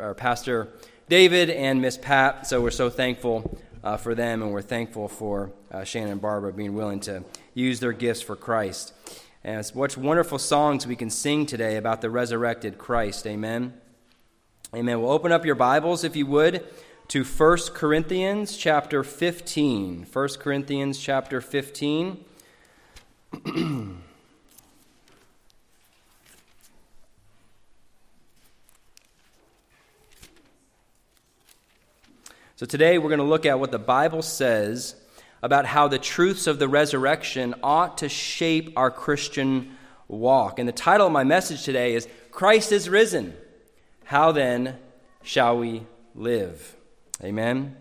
our Pastor David and Miss Pat. So we're so thankful uh, for them, and we're thankful for uh, Shannon and Barbara being willing to use their gifts for Christ. And what wonderful songs we can sing today about the resurrected Christ. Amen. Amen. We'll open up your Bibles, if you would, to 1 Corinthians chapter 15. 1 Corinthians chapter 15. So today we're going to look at what the Bible says about how the truths of the resurrection ought to shape our Christian walk. And the title of my message today is Christ is risen. How then shall we live? Amen.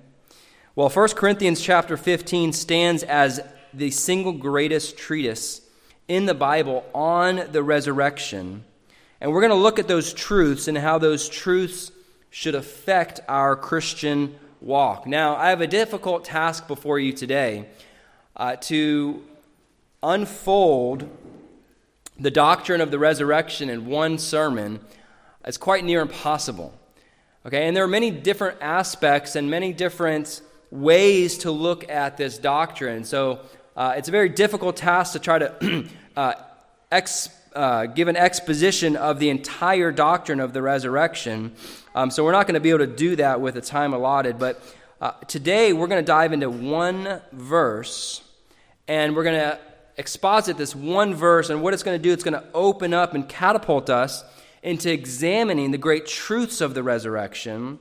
Well, 1 Corinthians chapter 15 stands as the single greatest treatise in the Bible on the resurrection. And we're going to look at those truths and how those truths should affect our Christian walk. Now, I have a difficult task before you today uh, to unfold the doctrine of the resurrection in one sermon. It's quite near impossible. Okay, and there are many different aspects and many different ways to look at this doctrine. So uh, it's a very difficult task to try to uh, ex, uh, give an exposition of the entire doctrine of the resurrection. Um, so we're not going to be able to do that with the time allotted. But uh, today we're going to dive into one verse and we're going to exposit this one verse. And what it's going to do, it's going to open up and catapult us into examining the great truths of the resurrection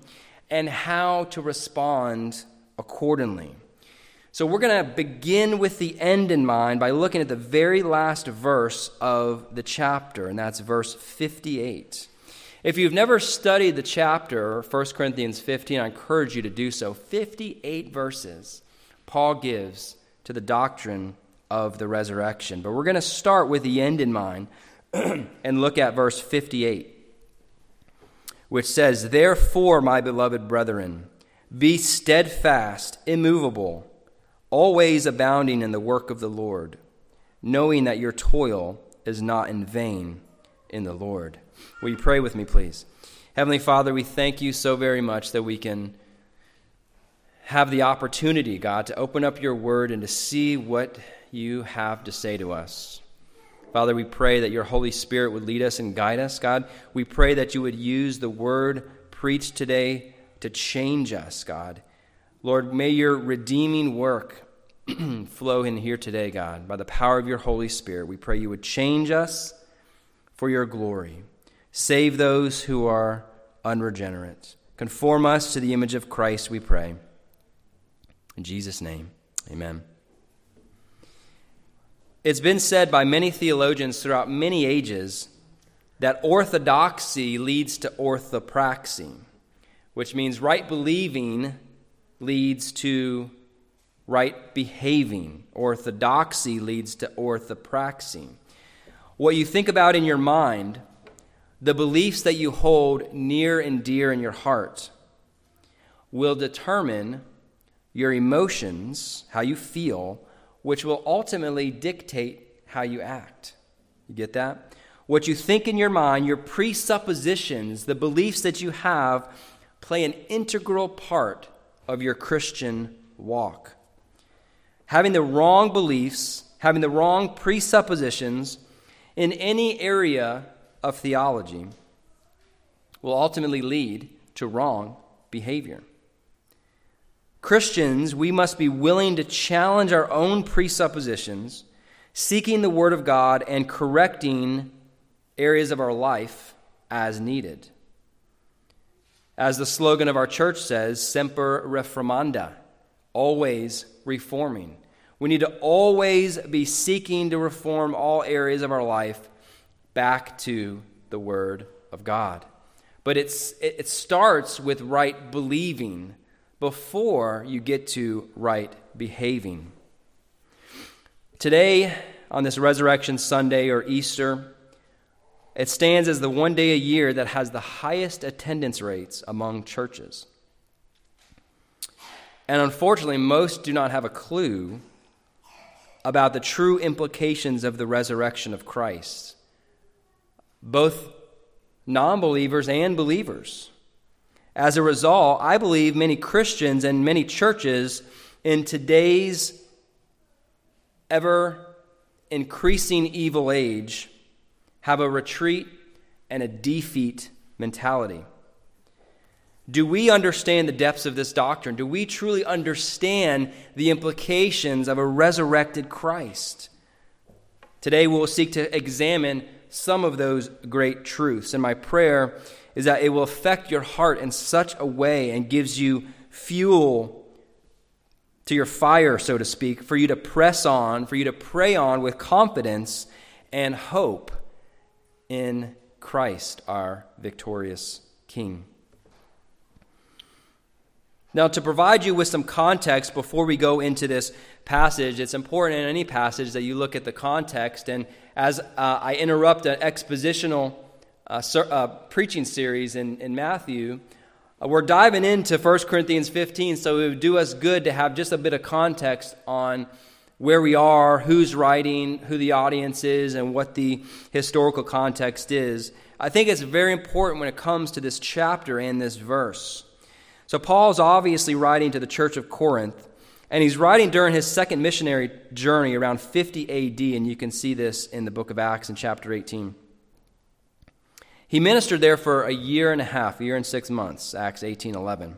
and how to respond accordingly. So we're going to begin with the end in mind by looking at the very last verse of the chapter, and that's verse 58. If you've never studied the chapter, 1 Corinthians 15, I encourage you to do so. 58 verses Paul gives to the doctrine of the resurrection. But we're going to start with the end in mind and look at verse 58, which says, Therefore, my beloved brethren, be steadfast, immovable, always abounding in the work of the Lord, knowing that your toil is not in vain in the Lord. Will you pray with me, please? Heavenly Father, we thank you so very much that we can have the opportunity, God, to open up your word and to see what you have to say to us. Father, we pray that your Holy Spirit would lead us and guide us. God, we pray that you would use the word preached today to change us, God. Lord, may your redeeming work flow in here today, God, by the power of your Holy Spirit. We pray you would change us for your glory. Save those who are unregenerate. Conform us to the image of Christ, we pray. In Jesus' name, amen. It's been said by many theologians throughout many ages that orthodoxy leads to orthopraxy, which means right believing leads to right behaving. Orthodoxy leads to orthopraxy. What you think about in your mind the beliefs that you hold near and dear in your heart will determine your emotions, how you feel, which will ultimately dictate how you act. You get that? What you think in your mind, your presuppositions, the beliefs that you have, play an integral part of your Christian walk. Having the wrong beliefs, having the wrong presuppositions in any area of theology will ultimately lead to wrong behavior. Christians, we must be willing to challenge our own presuppositions, seeking the Word of God and correcting areas of our life as needed. As the slogan of our church says, Semper Reformanda, always reforming. We need to always be seeking to reform all areas of our life back to the Word of God. But it's, it starts with right believing before you get to right behaving. Today, on this Resurrection Sunday or Easter, it stands as the one day a year that has the highest attendance rates among churches. And unfortunately, most do not have a clue about the true implications of the resurrection of Christ both non believers and believers. As a result, I believe many Christians and many churches in today's ever increasing evil age have a retreat and a defeat mentality. Do we understand the depths of this doctrine? Do we truly understand the implications of a resurrected Christ? Today, we'll seek to examine some of those great truths. And my prayer is that it will affect your heart in such a way and gives you fuel to your fire, so to speak, for you to press on, for you to pray on with confidence and hope in Christ, our victorious King. Now, to provide you with some context before we go into this passage, it's important in any passage that you look at the context. And as uh, I interrupt an expositional uh, ser- uh, preaching series in, in Matthew, uh, we're diving into 1 Corinthians 15, so it would do us good to have just a bit of context on where we are, who's writing, who the audience is, and what the historical context is. I think it's very important when it comes to this chapter and this verse. So, Paul's obviously writing to the church of Corinth, and he's writing during his second missionary journey around 50 AD, and you can see this in the book of Acts in chapter 18. He ministered there for a year and a half, a year and six months, Acts 18 11.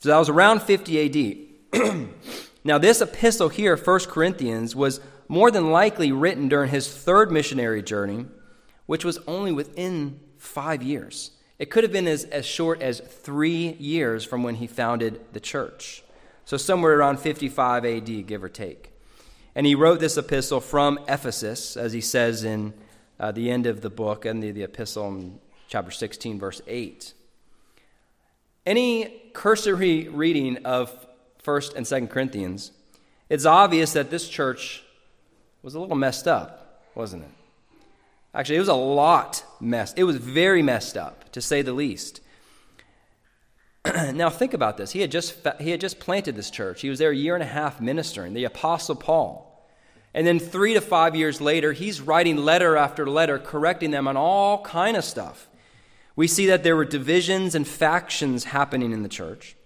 So that was around 50 AD. now, this epistle here, 1 Corinthians, was more than likely written during his third missionary journey, which was only within five years. It could have been as, as short as three years from when he founded the church. So, somewhere around 55 AD, give or take. And he wrote this epistle from Ephesus, as he says in uh, the end of the book and the, the epistle in chapter 16, verse 8. Any cursory reading of 1st and 2nd Corinthians, it's obvious that this church was a little messed up, wasn't it? Actually, it was a lot messed. It was very messed up, to say the least. now think about this. He had just he had just planted this church. He was there a year and a half ministering, the apostle Paul. And then 3 to 5 years later, he's writing letter after letter correcting them on all kind of stuff. We see that there were divisions and factions happening in the church.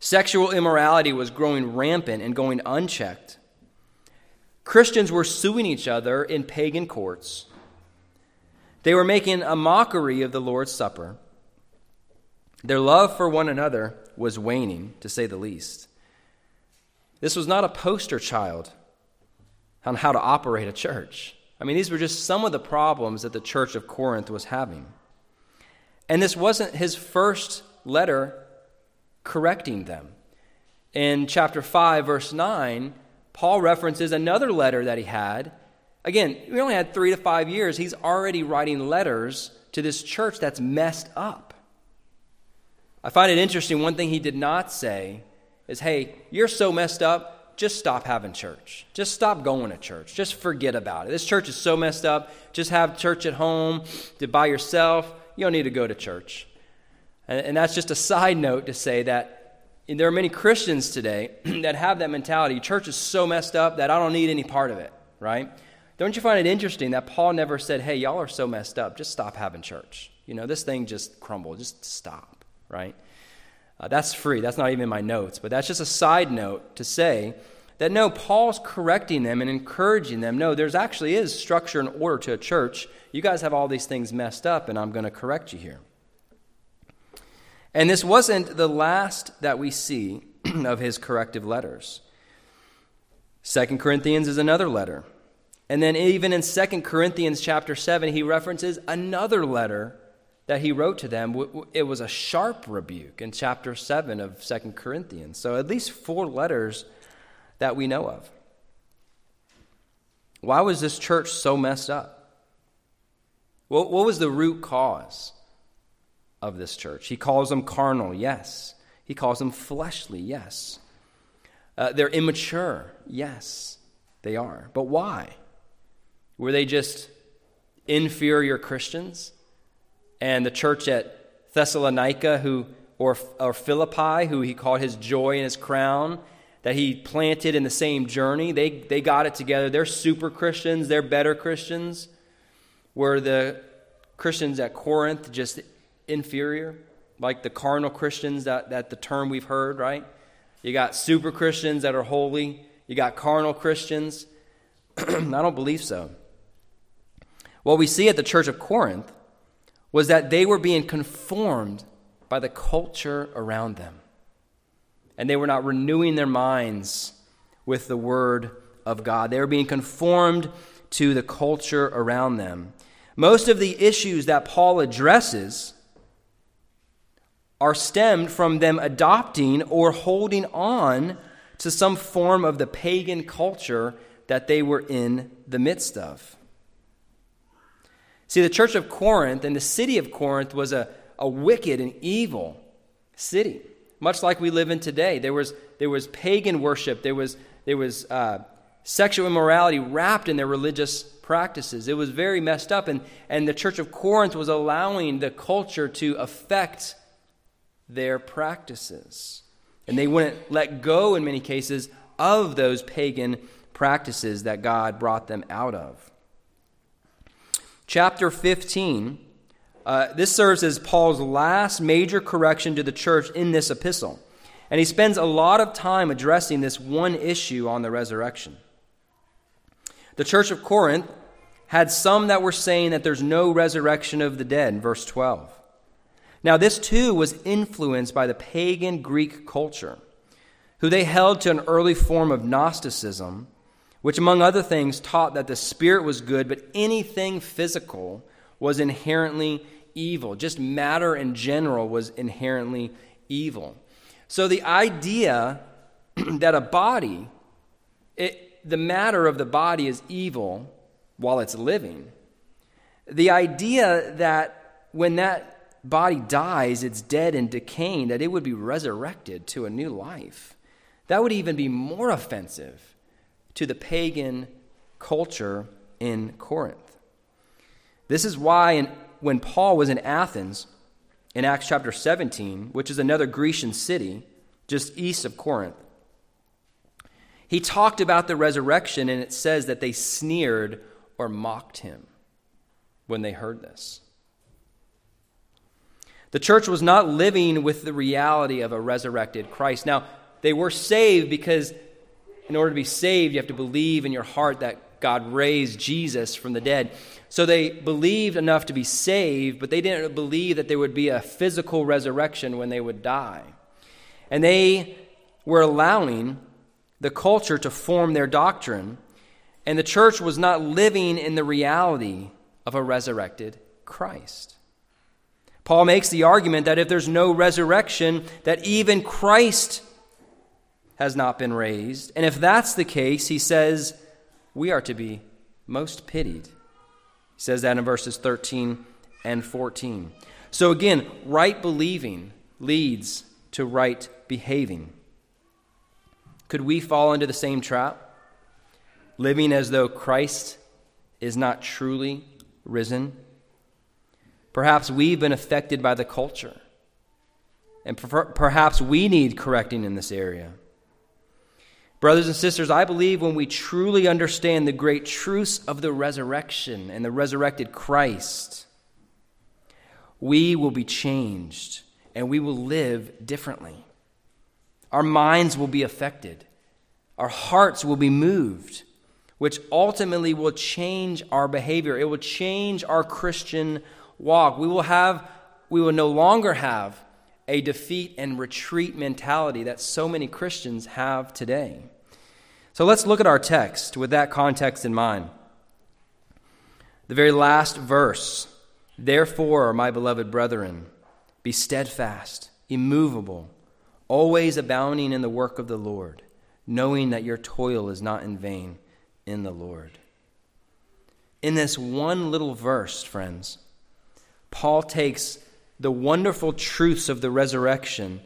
Sexual immorality was growing rampant and going unchecked. Christians were suing each other in pagan courts. They were making a mockery of the Lord's Supper. Their love for one another was waning, to say the least. This was not a poster child on how to operate a church. I mean, these were just some of the problems that the church of Corinth was having. And this wasn't his first letter correcting them. In chapter 5, verse 9, Paul references another letter that he had. Again, we only had three to five years. He's already writing letters to this church that's messed up. I find it interesting. One thing he did not say is, hey, you're so messed up, just stop having church. Just stop going to church. Just forget about it. This church is so messed up. Just have church at home by yourself. You don't need to go to church. And, that's just a side note to say that there are many Christians today that have that mentality. Church is so messed up that I don't need any part of it, right? Don't you find it interesting that Paul never said, hey, y'all are so messed up, just stop having church? You know, this thing just crumbled, just stop, right? Uh, that's free. That's not even in my notes, but that's just a side note to say that no, Paul's correcting them and encouraging them. No, there's actually is structure and order to a church. You guys have all these things messed up, and I'm going to correct you here. And this wasn't the last that we see of his corrective letters. Second Corinthians is another letter. And then even in Second Corinthians chapter 7, he references another letter that he wrote to them. It was a sharp rebuke in chapter 7 of Second Corinthians. So at least four letters that we know of. Why was this church so messed up? What, was the root cause? Of this church. He calls them carnal, yes. He calls them fleshly, yes. Uh, they're immature, yes, they are. But why? Were they just inferior Christians? And the church at Thessalonica, who or, or Philippi, who he called his joy and his crown, that he planted in the same journey, they, they got it together. They're super Christians, they're better Christians. Were the Christians at Corinth just inferior, like the carnal Christians that, that the term we've heard, right? You got super Christians that are holy, you got carnal Christians. I don't believe so. What we see at the church of Corinth was that they were being conformed by the culture around them. And they were not renewing their minds with the word of God. They were being conformed to the culture around them. Most of the issues that Paul addresses are stemmed from them adopting or holding on to some form of the pagan culture that they were in the midst of. See, the church of Corinth and the city of Corinth was a, a wicked and evil city, much like we live in today. There was, there was pagan worship, there was, there was uh, sexual immorality wrapped in their religious practices. It was very messed up, and, and the church of Corinth was allowing the culture to affect their practices. And they wouldn't let go, in many cases, of those pagan practices that God brought them out of chapter 15, uh, this serves as Paul's last major correction to the church in this epistle. And he spends a lot of time addressing this one issue on the resurrection. The church of Corinth had some that were saying that there's no resurrection of the dead, verse 12. Now, this too was influenced by the pagan Greek culture, who they held to an early form of Gnosticism which, among other things, taught that the spirit was good, but anything physical was inherently evil. Just matter in general was inherently evil. So the idea that a body, it, the matter of the body is evil while it's living, the idea that when that body dies, it's dead and decaying, that it would be resurrected to a new life, that would even be more offensive to the pagan culture in Corinth. This is why in, when Paul was in Athens in Acts chapter 17, which is another Grecian city just east of Corinth, he talked about the resurrection, and it says that they sneered or mocked him when they heard this. The church was not living with the reality of a resurrected Christ. Now, they were saved because in order to be saved, you have to believe in your heart that God raised Jesus from the dead. So they believed enough to be saved, but they didn't believe that there would be a physical resurrection when they would die. And they were allowing the culture to form their doctrine, and the church was not living in the reality of a resurrected Christ. Paul makes the argument that if there's no resurrection, that even Christ has not been raised. And if that's the case, he says, we are to be most pitied. He says that in verses 13 and 14. So again, right believing leads to right behaving. Could we fall into the same trap? Living as though Christ is not truly risen? Perhaps we've been affected by the culture. And perhaps we need correcting in this area. Brothers and sisters, I believe when we truly understand the great truths of the resurrection and the resurrected Christ, we will be changed and we will live differently. Our minds will be affected, our hearts will be moved, which ultimately will change our behavior. It will change our Christian walk. We will have we will no longer have a defeat and retreat mentality that so many Christians have today. So let's look at our text with that context in mind. The very last verse Therefore, my beloved brethren, be steadfast, immovable, always abounding in the work of the Lord, knowing that your toil is not in vain in the Lord. In this one little verse, friends, Paul takes the wonderful truths of the resurrection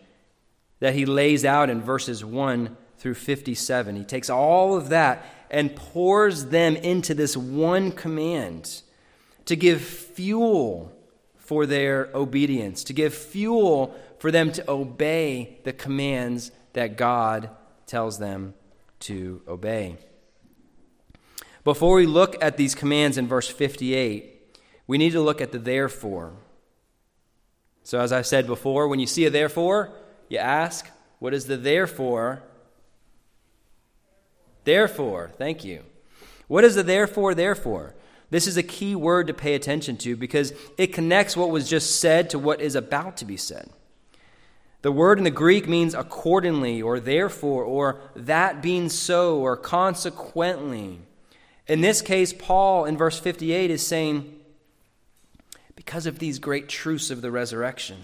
that he lays out in verses 1 through 57. He takes all of that and pours them into this one command to give fuel for their obedience, to give fuel for them to obey the commands that God tells them to obey. Before we look at these commands in verse 58, we need to look at the therefore. So, as I've said before, when you see a therefore, you ask, what is the therefore? Therefore, thank you. What is the therefore, therefore? This is a key word to pay attention to because it connects what was just said to what is about to be said. The word in the Greek means accordingly, or therefore, or that being so, or consequently. In this case, Paul in verse 58 is saying, because of these great truths of the resurrection,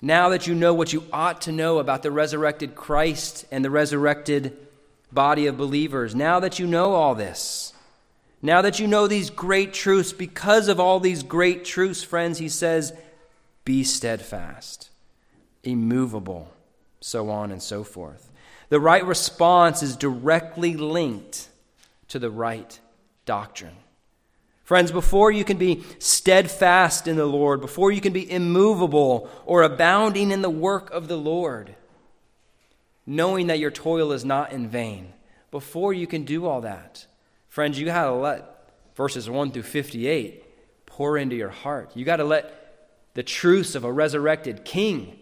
now that you know what you ought to know about the resurrected Christ and the resurrected body of believers, now that you know all this, now that you know these great truths, because of all these great truths, friends, he says, be steadfast, immovable, so on and so forth. The right response is directly linked to the right doctrine. Friends, before you can be steadfast in the Lord, before you can be immovable or abounding in the work of the Lord, knowing that your toil is not in vain, before you can do all that, friends, you got to let verses 1 through 58 pour into your heart. You got to let the truths of a resurrected king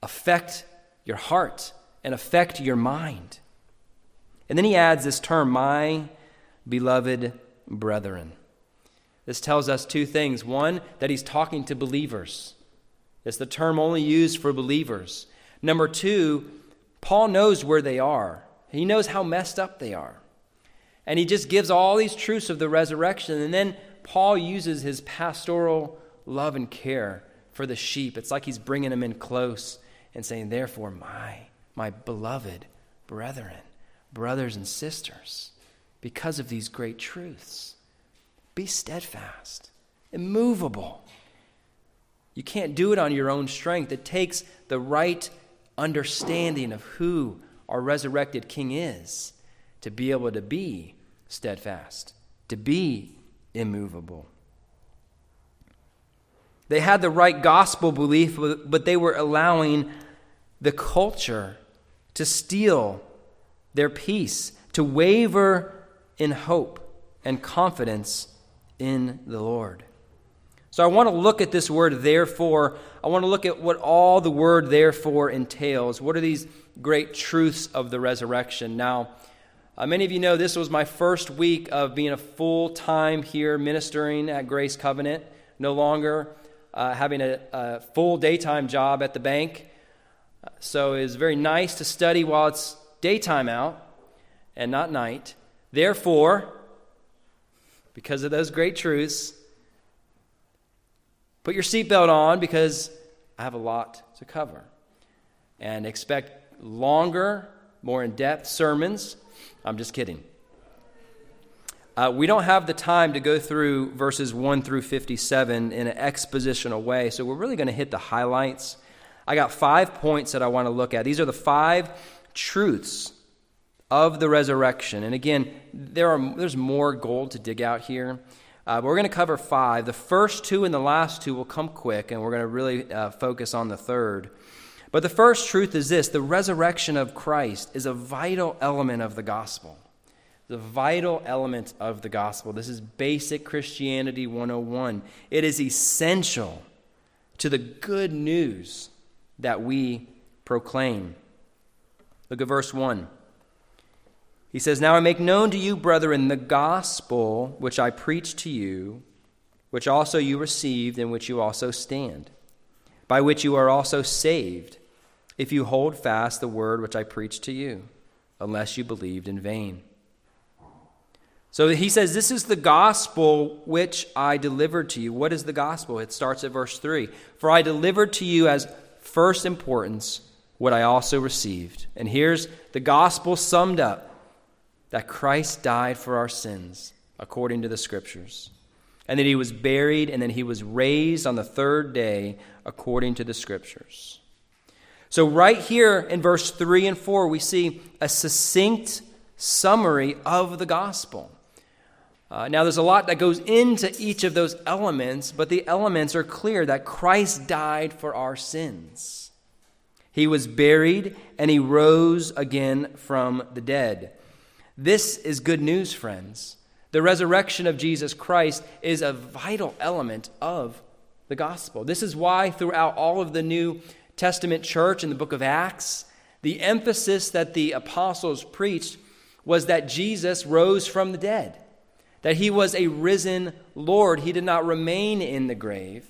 affect your heart and affect your mind. And then he adds this term, my beloved brethren. This tells us two things. One, that he's talking to believers. It's the term only used for believers. Number two, Paul knows where they are, he knows how messed up they are. And he just gives all these truths of the resurrection. And then Paul uses his pastoral love and care for the sheep. It's like he's bringing them in close and saying, Therefore, my, my beloved brethren, brothers and sisters, because of these great truths. Be steadfast, immovable. You can't do it on your own strength. It takes the right understanding of who our resurrected King is to be able to be steadfast, to be immovable. They had the right gospel belief, but they were allowing the culture to steal their peace, to waver in hope and confidence in the Lord. So I want to look at this word therefore. I want to look at what all the word therefore entails. What are these great truths of the resurrection? Now, uh, many of you know this was my first week of being a full time here ministering at Grace Covenant, no longer uh, having a, a, full daytime job at the bank. So it was very nice to study while it's daytime out and not night. Therefore, because of those great truths, put your seatbelt on because I have a lot to cover. And expect longer, more in depth sermons. I'm just kidding. Uh, we don't have the time to go through verses 1 through 57 in an expositional way, so we're really going to hit the highlights. I got five points that I want to look at. These are the five truths of the resurrection. And again, there are, there's more gold to dig out here. Uh, but we're going to cover five. The first two and the last two will come quick, and we're going to really uh, focus on the third. But the first truth is this the resurrection of Christ is a vital element of the gospel. The vital element of the gospel. This is basic Christianity 101. It is essential to the good news that we proclaim. Look at verse 1. He says, Now I make known to you, brethren, the gospel which I preached to you, which also you received, in which you also stand, by which you are also saved, if you hold fast the word which I preached to you, unless you believed in vain. So he says, This is the gospel which I delivered to you. What is the gospel? It starts at verse 3. For I delivered to you as first importance what I also received. And here's the gospel summed up that Christ died for our sins, according to the Scriptures, and that he was buried, and that he was raised on the third day, according to the Scriptures. So, right here in verse 3 and 4, we see a succinct summary of the gospel. Uh, now, there's a lot that goes into each of those elements, but the elements are clear that Christ died for our sins. He was buried and he rose again from the dead. This is good news, friends. The resurrection of Jesus Christ is a vital element of the gospel. This is why, throughout all of the New Testament church and the book of Acts, the emphasis that the apostles preached was that Jesus rose from the dead, that he was a risen Lord. He did not remain in the grave.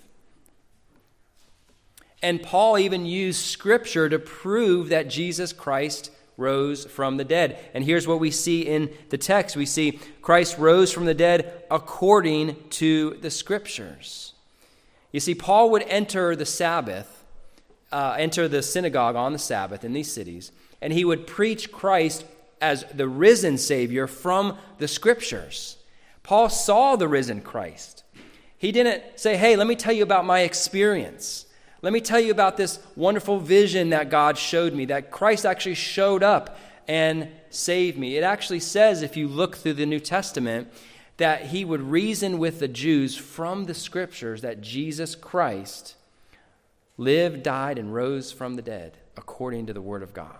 And Paul even used scripture to prove that Jesus Christ rose from the dead. And here's what we see in the text we see Christ rose from the dead according to the scriptures. You see, Paul would enter the Sabbath, uh, enter the synagogue on the Sabbath in these cities, and he would preach Christ as the risen Savior from the scriptures. Paul saw the risen Christ. He didn't say, Hey, let me tell you about my experience. Let me tell you about this wonderful vision that God showed me, that Christ actually showed up and saved me. It actually says, if you look through the New Testament, that he would reason with the Jews from the scriptures that Jesus Christ lived, died, and rose from the dead according to the Word of God.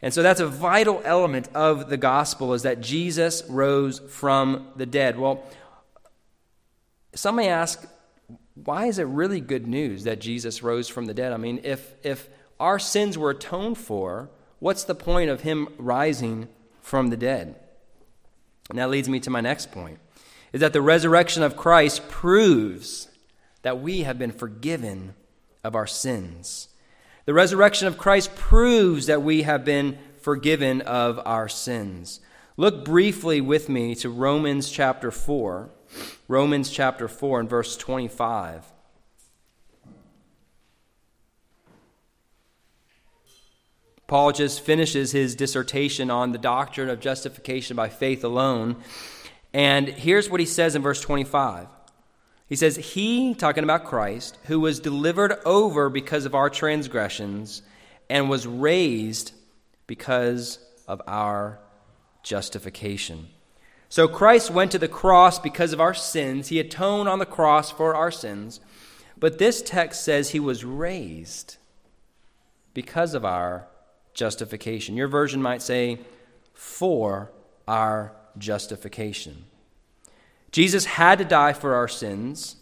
And so that's a vital element of the gospel is that Jesus rose from the dead. Well, some may ask, why is it really good news that Jesus rose from the dead? I mean, if, if our sins were atoned for, what's the point of him rising from the dead? And that leads me to my next point is that the resurrection of Christ proves that we have been forgiven of our sins. The resurrection of Christ proves that we have been forgiven of our sins. Look briefly with me to Romans chapter 4. Romans chapter 4 and verse 25. Paul just finishes his dissertation on the doctrine of justification by faith alone. And here's what he says in verse 25. He says, He, talking about Christ, who was delivered over because of our transgressions and was raised because of our justification. So Christ went to the cross because of our sins. He atoned on the cross for our sins. But this text says he was raised because of our justification. Your version might say, for our justification. Jesus had to die for our sins,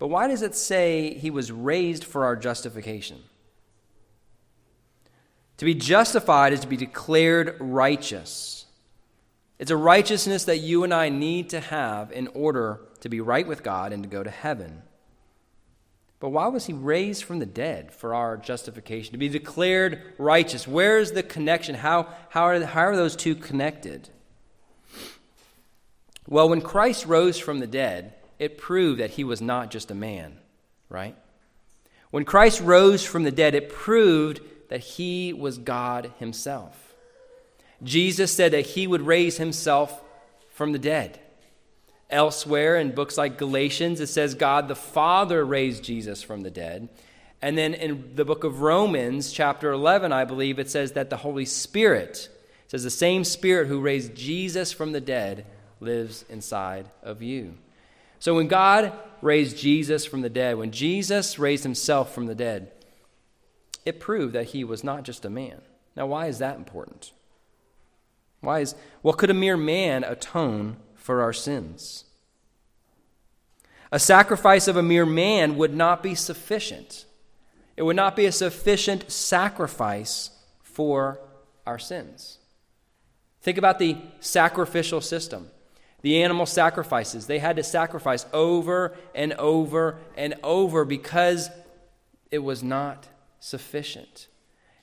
but why does it say he was raised for our justification? To be justified is to be declared righteous. It's a righteousness that you and I need to have in order to be right with God and to go to heaven. But why was he raised from the dead for our justification? To be declared righteous. Where is the connection? How, how, are, how are those two connected? Well, when Christ rose from the dead, it proved that he was not just a man, right? When Christ rose from the dead, it proved that he was God himself. Jesus said that he would raise himself from the dead. Elsewhere in books like Galatians, it says God the Father raised Jesus from the dead. And then in the book of Romans, chapter 11, I believe, it says that the Holy Spirit, says the same Spirit who raised Jesus from the dead lives inside of you. So when God raised Jesus from the dead, when Jesus raised himself from the dead, it proved that he was not just a man. Now, why is that important? Why is, well, could a mere man atone for our sins? A sacrifice of a mere man would not be sufficient. It would not be a sufficient sacrifice for our sins. Think about the sacrificial system. The animal sacrifices, they had to sacrifice over and over and over because it was not sufficient.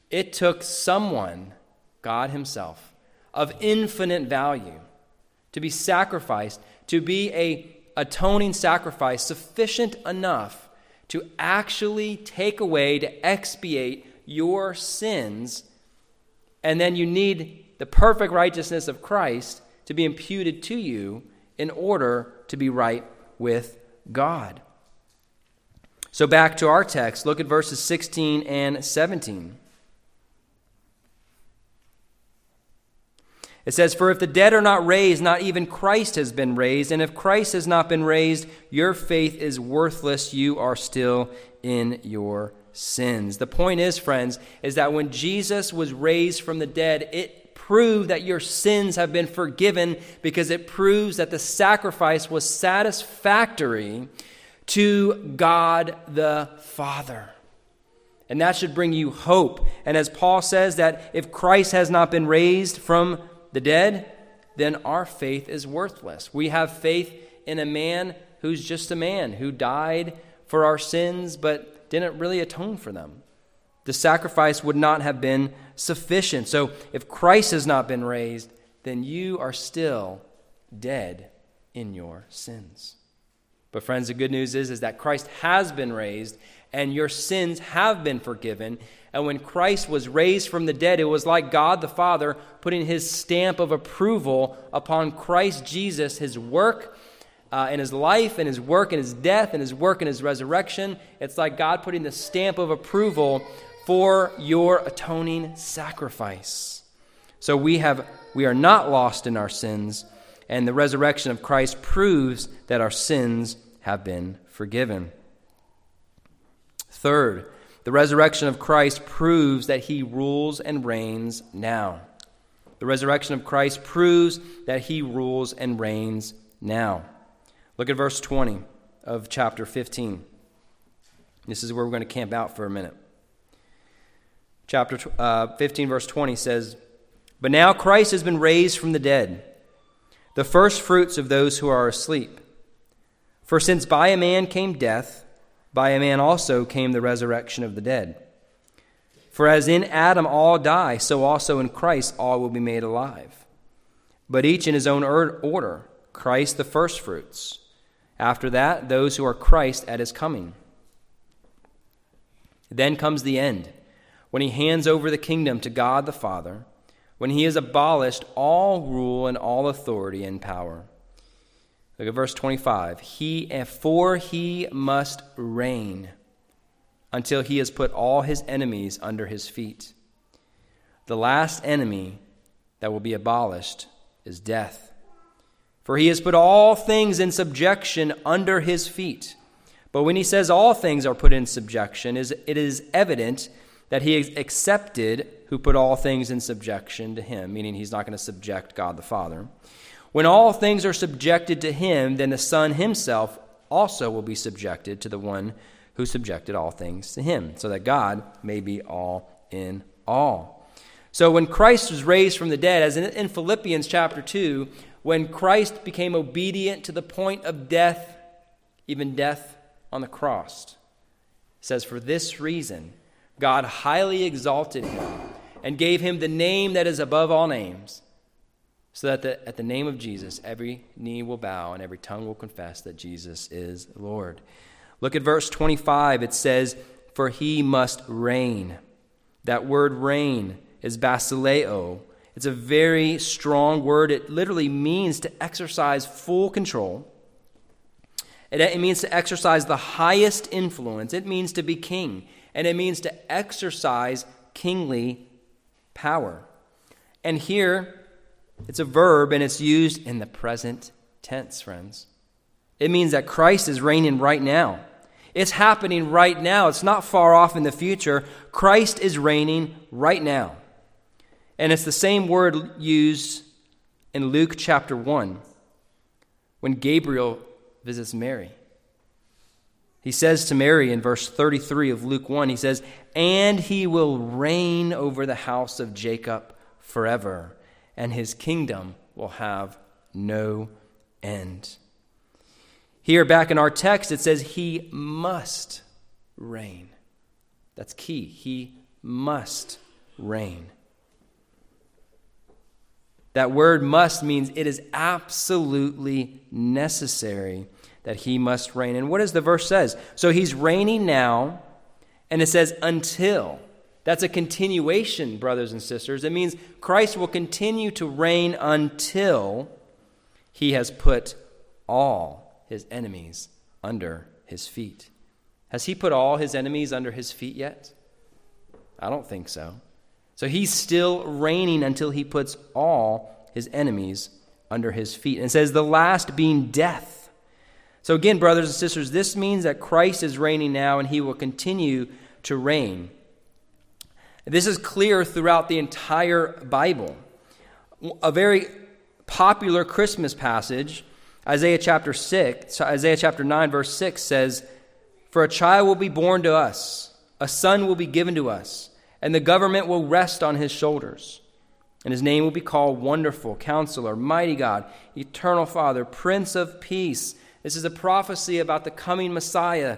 It took someone, God Himself, of infinite value to be sacrificed, to be a atoning sacrifice sufficient enough to actually take away, to expiate your sins. And then you need the perfect righteousness of Christ to be imputed to you in order to be right with God. So, back to our text, look at verses 16 and 17. It says, For if the dead are not raised, not even Christ has been raised. And if Christ has not been raised, your faith is worthless. You are still in your sins. The point is, friends, is that when Jesus was raised from the dead, it proved that your sins have been forgiven because it proves that the sacrifice was satisfactory to God the Father. And that should bring you hope. And as Paul says, that if Christ has not been raised from the dead, then our faith is worthless. We have faith in a man who's just a man, who died for our sins but didn't really atone for them. The sacrifice would not have been sufficient. So if Christ has not been raised, then you are still dead in your sins. But friends, the good news is, is that Christ has been raised and your sins have been forgiven. And when Christ was raised from the dead, it was like God the Father putting his stamp of approval upon Christ Jesus, his work uh, in his life and his work and his death and his work and his resurrection. It's like God putting the stamp of approval for your atoning sacrifice. So we have we are not lost in our sins, and the resurrection of Christ proves that our sins have been forgiven. Third, the resurrection of Christ proves that he rules and reigns now. The resurrection of Christ proves that he rules and reigns now. Look at verse 20 of chapter 15. This is where we're going to camp out for a minute. Chapter uh, 15, verse 20 says, But now Christ has been raised from the dead, the first fruits of those who are asleep. For since by a man came death, by a man also came the resurrection of the dead. For as in Adam all die, so also in Christ all will be made alive. But each in his own order Christ the firstfruits. After that, those who are Christ at his coming. Then comes the end, when he hands over the kingdom to God the Father, when he has abolished all rule and all authority and power. Look at verse 25. He, for he must reign until he has put all his enemies under his feet. The last enemy that will be abolished is death. For he has put all things in subjection under his feet. But when he says all things are put in subjection, it is evident that he accepted who put all things in subjection to him, meaning he's not going to subject God the Father. When all things are subjected to him, then the Son himself also will be subjected to the one who subjected all things to him, so that God may be all in all. So when Christ was raised from the dead, as in, Philippians chapter 2, when Christ became obedient to the point of death, even death on the cross, says, For this reason, God highly exalted him and gave him the name that is above all names so that the, at the name of Jesus, every knee will bow and every tongue will confess that Jesus is Lord. Look at verse 25. It says, For he must reign. That word reign is basileo. It's a very strong word. It literally means to exercise full control. It, it means to exercise the highest influence. It means to be king. And it means to exercise kingly power. And here, it's a verb and it's used in the present tense, friends. It means that Christ is reigning right now. It's happening right now. It's not far off in the future. Christ is reigning right now. And it's the same word used in Luke chapter 1 when Gabriel visits Mary. He says to Mary in verse 33 of Luke 1, he says, And he will reign over the house of Jacob forever and his kingdom will have no end. Here, back in our text, it says, He must reign. That's key. He must reign. That word must means it is absolutely necessary that he must reign. And what does the verse says? So he's reigning now, and it says until. That's a continuation, brothers and sisters. It means Christ will continue to reign until he has put all his enemies under his feet. Has he put all his enemies under his feet yet? I don't think so. So he's still reigning until he puts all his enemies under his feet. And it says, the last being death. So again, brothers and sisters, this means that Christ is reigning now and he will continue to reign. This is clear throughout the entire Bible. A very popular Christmas passage Isaiah chapter 6, Isaiah chapter 9 verse 6 says, "For a child will be born to us, a son will be given to us, and the government will rest on his shoulders." And his name will be called Wonderful, Counselor, Mighty God, Eternal Father, Prince of Peace. This is a prophecy about the coming Messiah,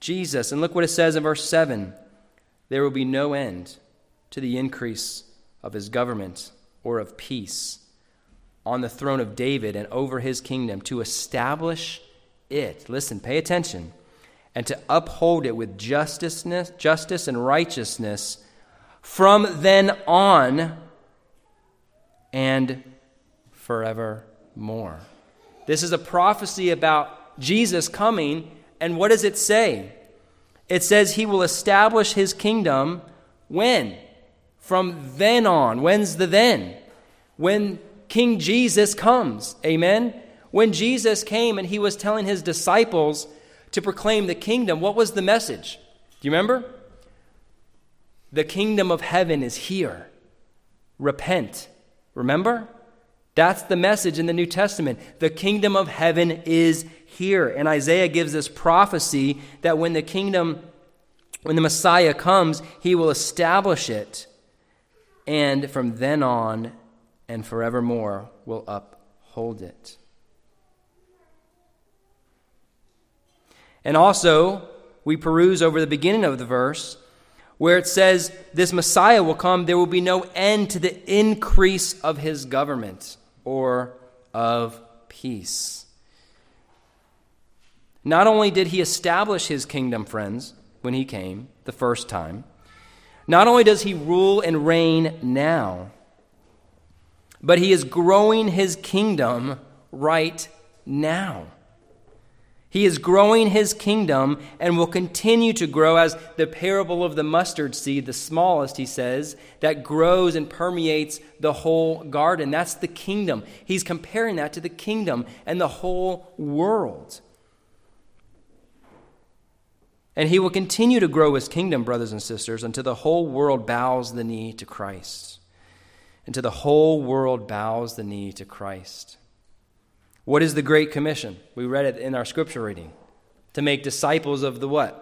Jesus. And look what it says in verse 7 There will be no end to the increase of his government or of peace on the throne of David and over his kingdom to establish it. Listen, pay attention. And to uphold it with justice, justice and righteousness from then on and forevermore. This is a prophecy about Jesus coming, and what does it say? It says he will establish his kingdom when? From then on. When's the then? When King Jesus comes. Amen? When Jesus came and he was telling his disciples to proclaim the kingdom, what was the message? Do you remember? The kingdom of heaven is here. Repent Remember? That's the message in the New Testament. The kingdom of heaven is here. And Isaiah gives this prophecy that when the kingdom, when the Messiah comes, he will establish it. And from then on and forevermore will uphold it. And also, we peruse over the beginning of the verse where it says this Messiah will come, there will be no end to the increase of his government or of peace. Not only did he establish his kingdom, friends, when he came the first time, not only does he rule and reign now, but he is growing his kingdom right now. He is growing his kingdom and will continue to grow as the parable of the mustard seed, the smallest, he says, that grows and permeates the whole garden. That's the kingdom. He's comparing that to the kingdom and the whole world. And he will continue to grow his kingdom, brothers and sisters, until the whole world bows the knee to Christ. Until the whole world bows the knee to Christ. What is the Great Commission? We read it in our scripture reading. To make disciples of the what?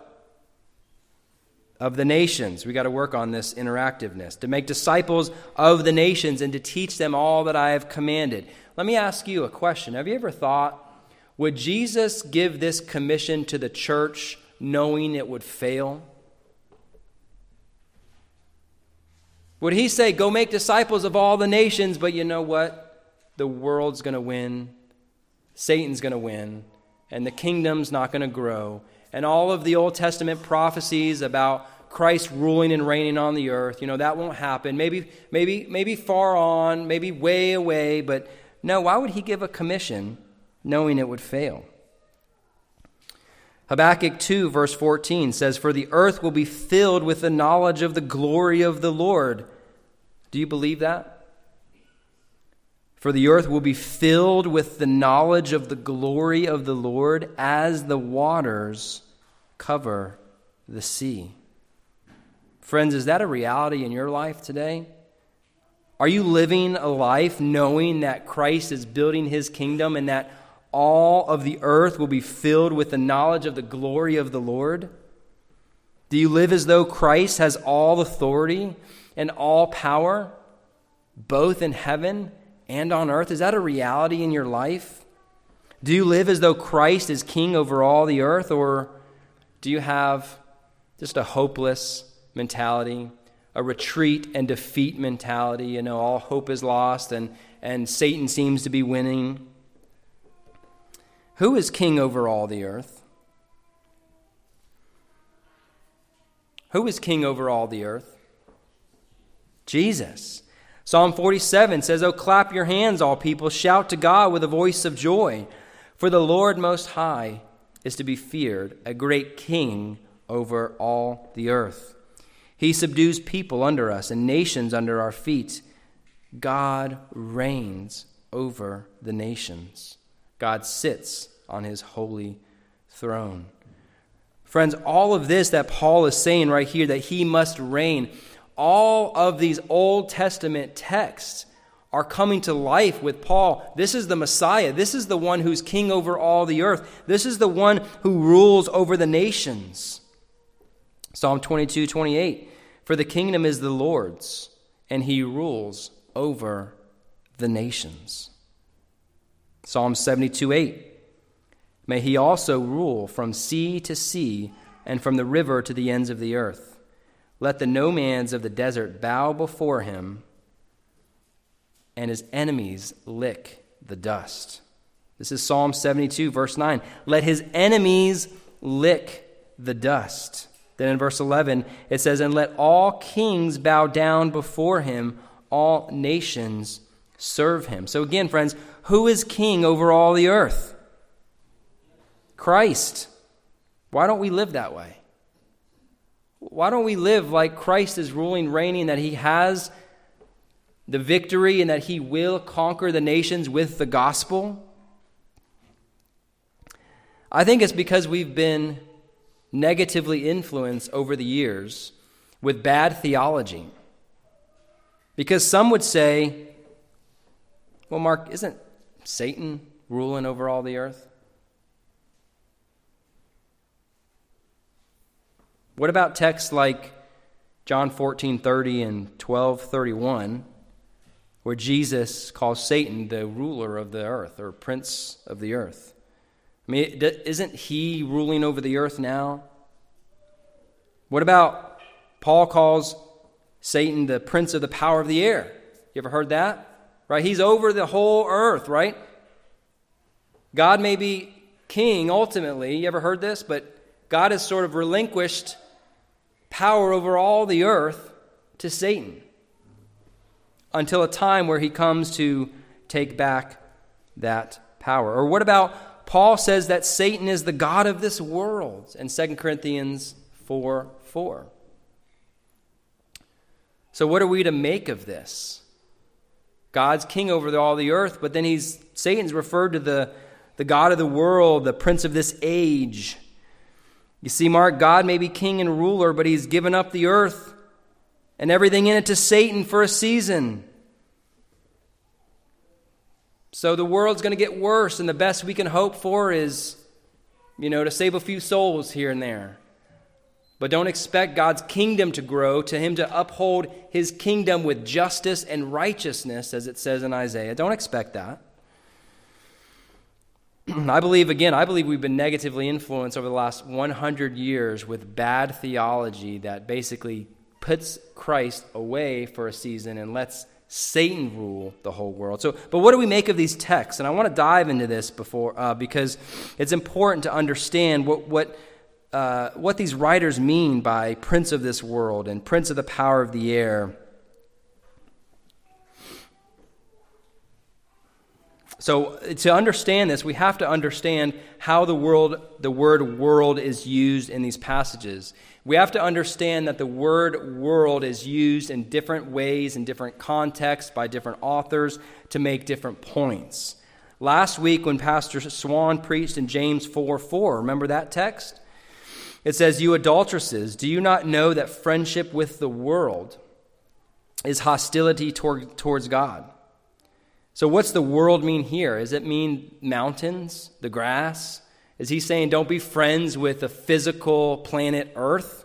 Of the nations. We got to work on this interactiveness. To make disciples of the nations and to teach them all that I have commanded. Let me ask you a question. Have you ever thought, would Jesus give this commission to the church knowing it would fail? Would he say, Go make disciples of all the nations, but you know what? The world's going to win Satan's going to win, and the kingdom's not going to grow. And all of the Old Testament prophecies about Christ ruling and reigning on the earth, you know, that won't happen. Maybe, maybe, maybe far on, maybe way away, but no, why would he give a commission knowing it would fail? Habakkuk 2, verse 14 says, For the earth will be filled with the knowledge of the glory of the Lord. Do you believe that? For the earth will be filled with the knowledge of the glory of the Lord as the waters cover the sea. Friends, is that a reality in your life today? Are you living a life knowing that Christ is building his kingdom and that all of the earth will be filled with the knowledge of the glory of the Lord? Do you live as though Christ has all authority and all power, both in heaven and on earth? Is that a reality in your life? Do you live as though Christ is king over all the earth, or do you have just a hopeless mentality, a retreat and defeat mentality? You know, all hope is lost and, and Satan seems to be winning. Who is king over all the earth? Who is king over all the earth? Jesus. Psalm 47 says, Oh, clap your hands, all people, shout to God with a voice of joy. For the Lord Most High is to be feared, a great king over all the earth. He subdues people under us and nations under our feet. God reigns over the nations. God sits on his holy throne. Friends, all of this that Paul is saying right here, that he must reign, all of these Old Testament texts are coming to life with Paul. This is the Messiah. This is the one who's king over all the earth. This is the one who rules over the nations. Psalm 22 28 For the kingdom is the Lord's, and he rules over the nations. Psalm 72 8 May he also rule from sea to sea and from the river to the ends of the earth. Let the nomads of the desert bow before him and his enemies lick the dust. This is Psalm 72, verse 9. Let his enemies lick the dust. Then in verse 11, it says, And let all kings bow down before him, all nations serve him. So again, friends, who is king over all the earth? Christ. Why don't we live that way? Why don't we live like Christ is ruling, reigning, that he has the victory and that he will conquer the nations with the gospel? I think it's because we've been negatively influenced over the years with bad theology. Because some would say, well, Mark, isn't Satan ruling over all the earth? What about texts like John 14 30 and 12 31? where Jesus calls Satan the ruler of the earth or prince of the earth. I mean, isn't he ruling over the earth now? What about Paul calls Satan the prince of the power of the air? You ever heard that? Right? He's over the whole earth, right? God may be king ultimately. You ever heard this? But God has sort of relinquished power over all the earth to Satan until a time where he comes to take back that power. Or what about Paul says that Satan is the God of this world in 2 Corinthians 4 4. So, what are we to make of this? God's king over all the earth, but then he's Satan's referred to the, the God of the world, the prince of this age. You see, Mark, God may be king and ruler, but he's given up the earth and everything in it to Satan for a season. So the world's going to get worse, and the best we can hope for is, you know, to save a few souls here and there. But don't expect God's kingdom to grow, to Him to uphold His kingdom with justice and righteousness, as it says in Isaiah. Don't expect that. I believe, again, I believe we've been negatively influenced over the last 100 years with bad theology that basically puts Christ away for a season and lets Satan rule the whole world. So, but what do we make of these texts? And I want to dive into this before uh, because it's important to understand what what uh, what these writers mean by prince of this world and prince of the power of the air. So, to understand this, we have to understand how the world, the word world is used in these passages. We have to understand that the word world is used in different ways, in different contexts, by different authors to make different points. Last week, when Pastor Swan preached in James 4 4, remember that text? It says, You adulteresses, do you not know that friendship with the world is hostility toward, towards God? So, what's the world mean here? Does it mean mountains, the grass? Is he saying don't be friends with the physical planet Earth?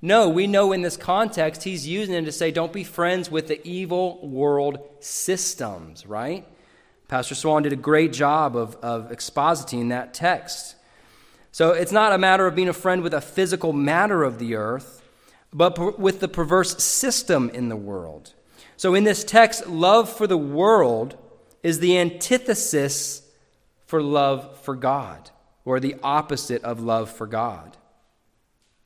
No, we know in this context he's using it to say don't be friends with the evil world systems, right? Pastor Swan did a great job of, of expositing that text. So it's not a matter of being a friend with a physical matter of the earth, but per- with the perverse system in the world. So in this text, love for the world is the antithesis for love for God or the opposite of love for God.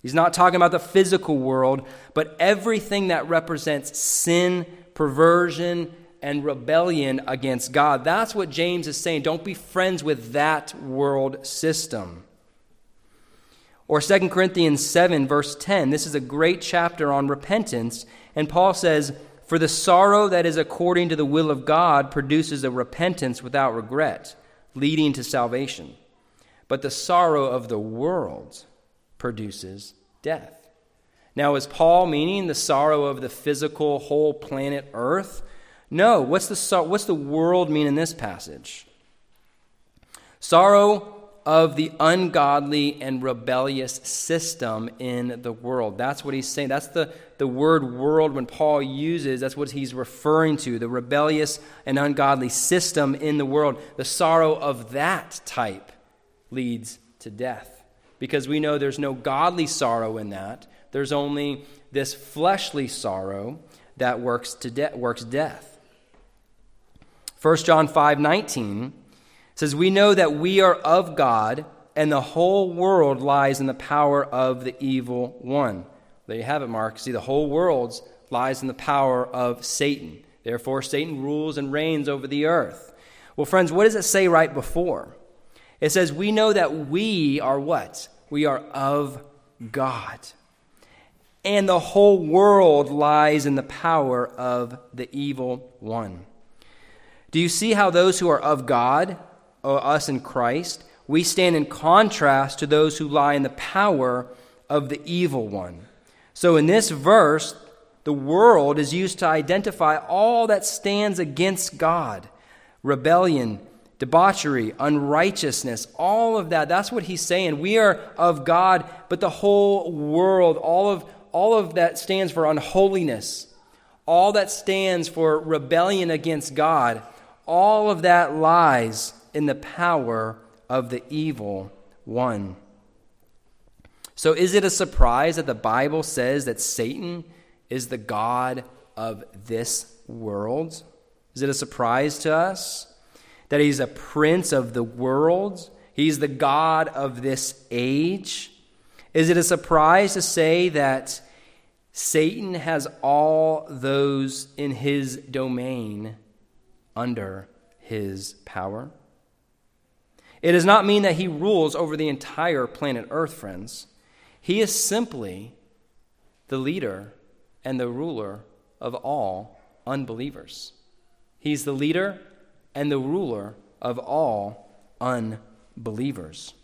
He's not talking about the physical world, but everything that represents sin, perversion, and rebellion against God. That's what James is saying. Don't be friends with that world system. Or 2 Corinthians 7, verse 10. This is a great chapter on repentance. And Paul says, For the sorrow that is according to the will of God produces a repentance without regret, leading to salvation but the sorrow of the world produces death. Now, is Paul meaning the sorrow of the physical whole planet Earth? No. What's the, what's the world mean in this passage? Sorrow of the ungodly and rebellious system in the world. That's what he's saying. That's the, the word world when Paul uses, that's what he's referring to the rebellious and ungodly system in the world. The sorrow of that type leads to death. Because we know there's no godly sorrow in that, there's only this fleshly sorrow that works, to de- works death. 1 John 5 19 says, We know that we are of God, and the whole world lies in the power of the evil one. There you have it, Mark. See, the whole world lies in the power of Satan. Therefore, Satan rules and reigns over the earth. Well, friends, what does it say right before? It says, We know that we are what? We are of God. And the whole world lies in the power of the evil one. Do you see how those who are of God us in Christ, we stand in contrast to those who lie in the power of the evil one. So in this verse, the world is used to identify all that stands against God rebellion, debauchery, unrighteousness, all of that. That's what he's saying. We are of God, but the whole world, all of, all of that stands for unholiness, all that stands for rebellion against God, all of that lies in the power of the evil one. So, is it a surprise that the Bible says that Satan is the God of this world? Is it a surprise to us that he's a prince of the world? He's the God of this age? Is it a surprise to say that Satan has all those in his domain under his power? It does not mean that he rules over the entire planet Earth, friends. He is simply the leader and the ruler of all unbelievers. He's the leader and the ruler of all unbelievers.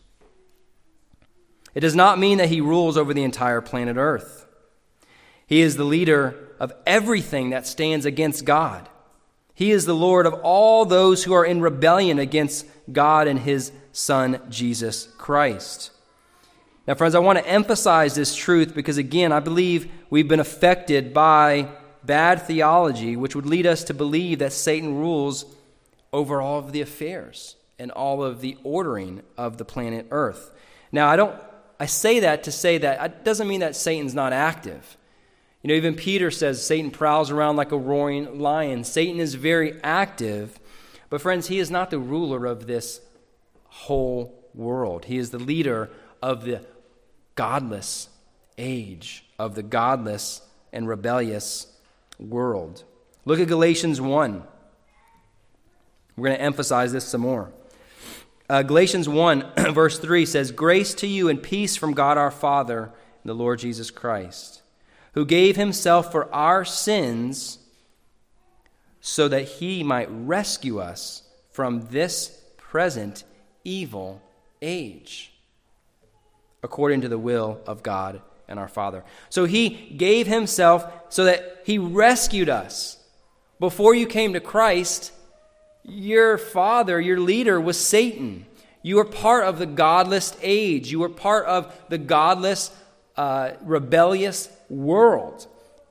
It does not mean that he rules over the entire planet Earth. He is the leader of everything that stands against God. He is the Lord of all those who are in rebellion against God and his Son, Jesus Christ. Now, friends, I want to emphasize this truth because, again, I believe we've been affected by bad theology, which would lead us to believe that Satan rules over all of the affairs and all of the ordering of the planet Earth. Now, I don't I say that to say that it doesn't mean that Satan's not active. You know, even Peter says Satan prowls around like a roaring lion. Satan is very active, but friends, he is not the ruler of this whole world. He is the leader of the godless age, of the godless and rebellious world. Look at Galatians 1. We're going to emphasize this some more. Uh, Galatians 1, verse 3 says, Grace to you and peace from God our Father and the Lord Jesus Christ, who gave himself for our sins so that he might rescue us from this present evil age, according to the will of God and our Father. So he gave himself so that he rescued us. Before you came to Christ, your father, your leader, was Satan. You were part of the godless age. You were part of the godless, uh, rebellious world.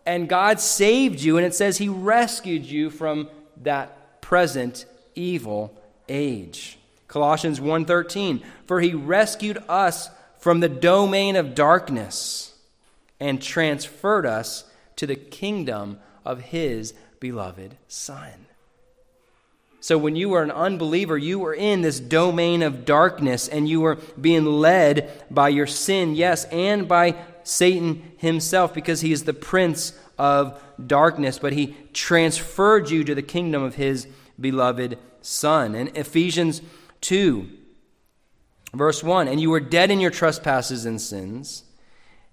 And God saved you, and it says He rescued you from that present evil age. Colossians 1:13 For he rescued us from the domain of darkness and transferred us to the kingdom of his beloved son. So when you were an unbeliever, you were in this domain of darkness and you were being led by your sin, yes, and by Satan himself because he is the prince of darkness, but he transferred you to the kingdom of his beloved son. In Ephesians 2, verse 1 And you were dead in your trespasses and sins,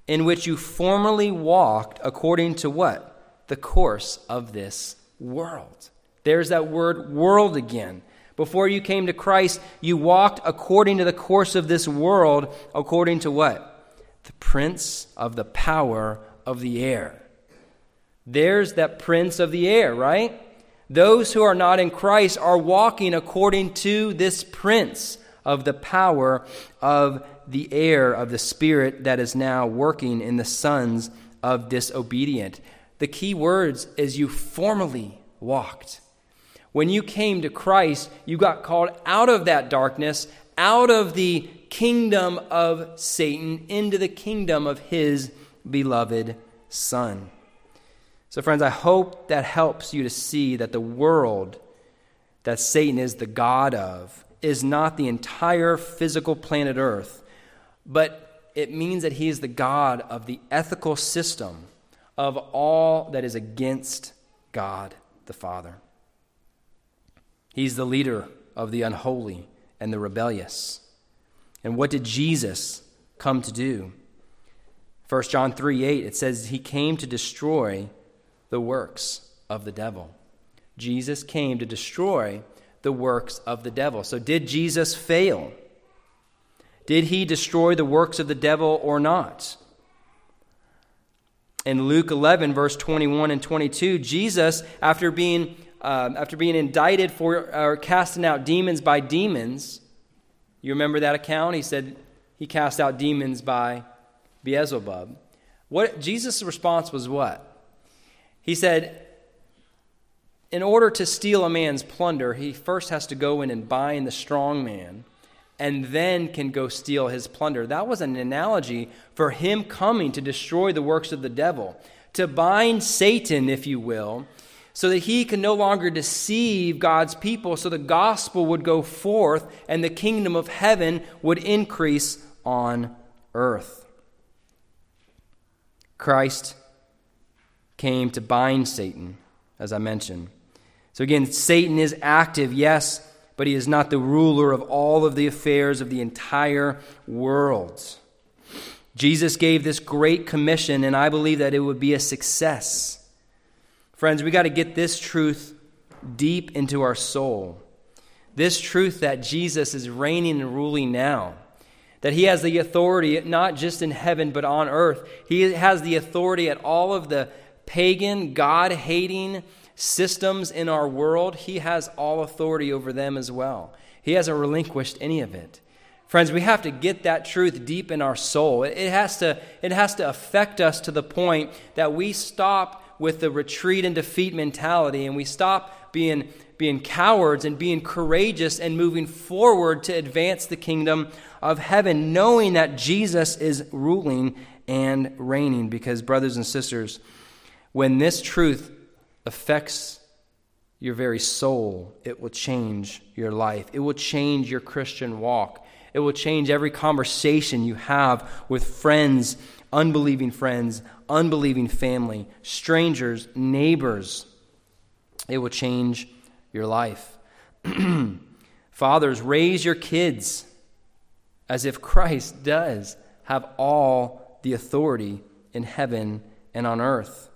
in which you formerly walked according to what? The course of this world. There's that word world again. Before you came to Christ, you walked according to the course of this world, according to what? The prince of the power of the air. There's that prince of the air, right? Those who are not in Christ are walking according to this prince of the power of the air of the Spirit that is now working in the sons of disobedient. The key words is you formerly walked. When you came to Christ, you got called out of that darkness, out of the kingdom of Satan, into the kingdom of his beloved Son. So, friends, I hope that helps you to see that the world that Satan is the God of is not the entire physical planet Earth, but it means that he is the God of the ethical system of all that is against God the Father. He's the leader of the unholy and the rebellious. And what did Jesus come to do? 1 John 3 8, it says, He came to destroy the works of the devil. Jesus came to destroy the works of the devil. So, did Jesus fail? Did he destroy the works of the devil or not? In Luke 11, verse 21 and 22, Jesus, after being, uh, after being indicted for uh, casting out demons by demons, you remember that account? He said he cast out demons by Beelzebub. What Jesus' response was what? He said, in order to steal a man's plunder, he first has to go in and bind the strong man and then can go steal his plunder. That was an analogy for him coming to destroy the works of the devil, to bind Satan, if you will, so that he can no longer deceive God's people, so the gospel would go forth and the kingdom of heaven would increase on earth. Christ came to bind Satan, as I mentioned. So again, Satan is active, yes, but he is not the ruler of all of the affairs of the entire world. Jesus gave this great commission, and I believe that it would be a success. Friends, we got to get this truth deep into our soul. This truth that Jesus is reigning and ruling now that he has the authority not just in heaven but on earth. He has the authority at all of the pagan, God hating systems in our world. He has all authority over them as well. He hasn't relinquished any of it. Friends, we have to get that truth deep in our soul. It has to, it has to affect us to the point that we stop with the retreat and defeat mentality and we stop being, being cowards and being courageous and moving forward to advance the kingdom of heaven, knowing that Jesus is ruling and reigning. Because, brothers and sisters, when this truth affects your very soul, it will change your life. It will change your Christian walk. It will change every conversation you have with friends, unbelieving friends, unbelieving family, strangers, neighbors. It will change your life. Fathers, raise your kids as if Christ does have all the authority in heaven and on earth.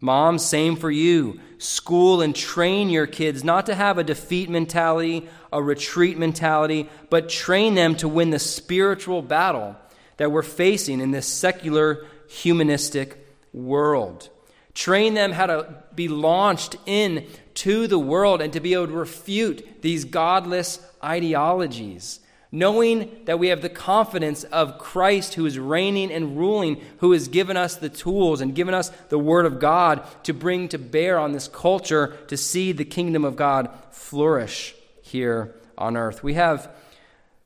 Moms, same for you. School and train your kids not to have a defeat mentality, a retreat mentality, but train them to win the spiritual battle that we're facing in this secular, humanistic world. Train them how to be launched into the world and to be able to refute these godless ideologies knowing that we have the confidence of Christ who is reigning and ruling, who has given us the tools and given us the Word of God to bring to bear on this culture to see the kingdom of God flourish here on earth. We have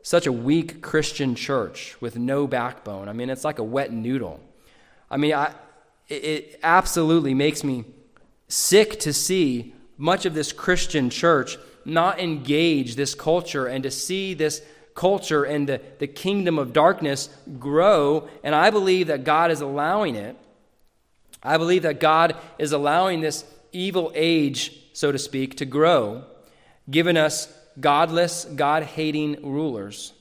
such a weak Christian church with no backbone. I mean, it's like a wet noodle. I mean, I, it, it absolutely makes me sick to see much of this Christian church not engage this culture and to see this culture and the, the kingdom of darkness grow, and I believe that God is allowing it. I believe that God is allowing this evil age, so to speak, to grow, giving us godless, God hating rulers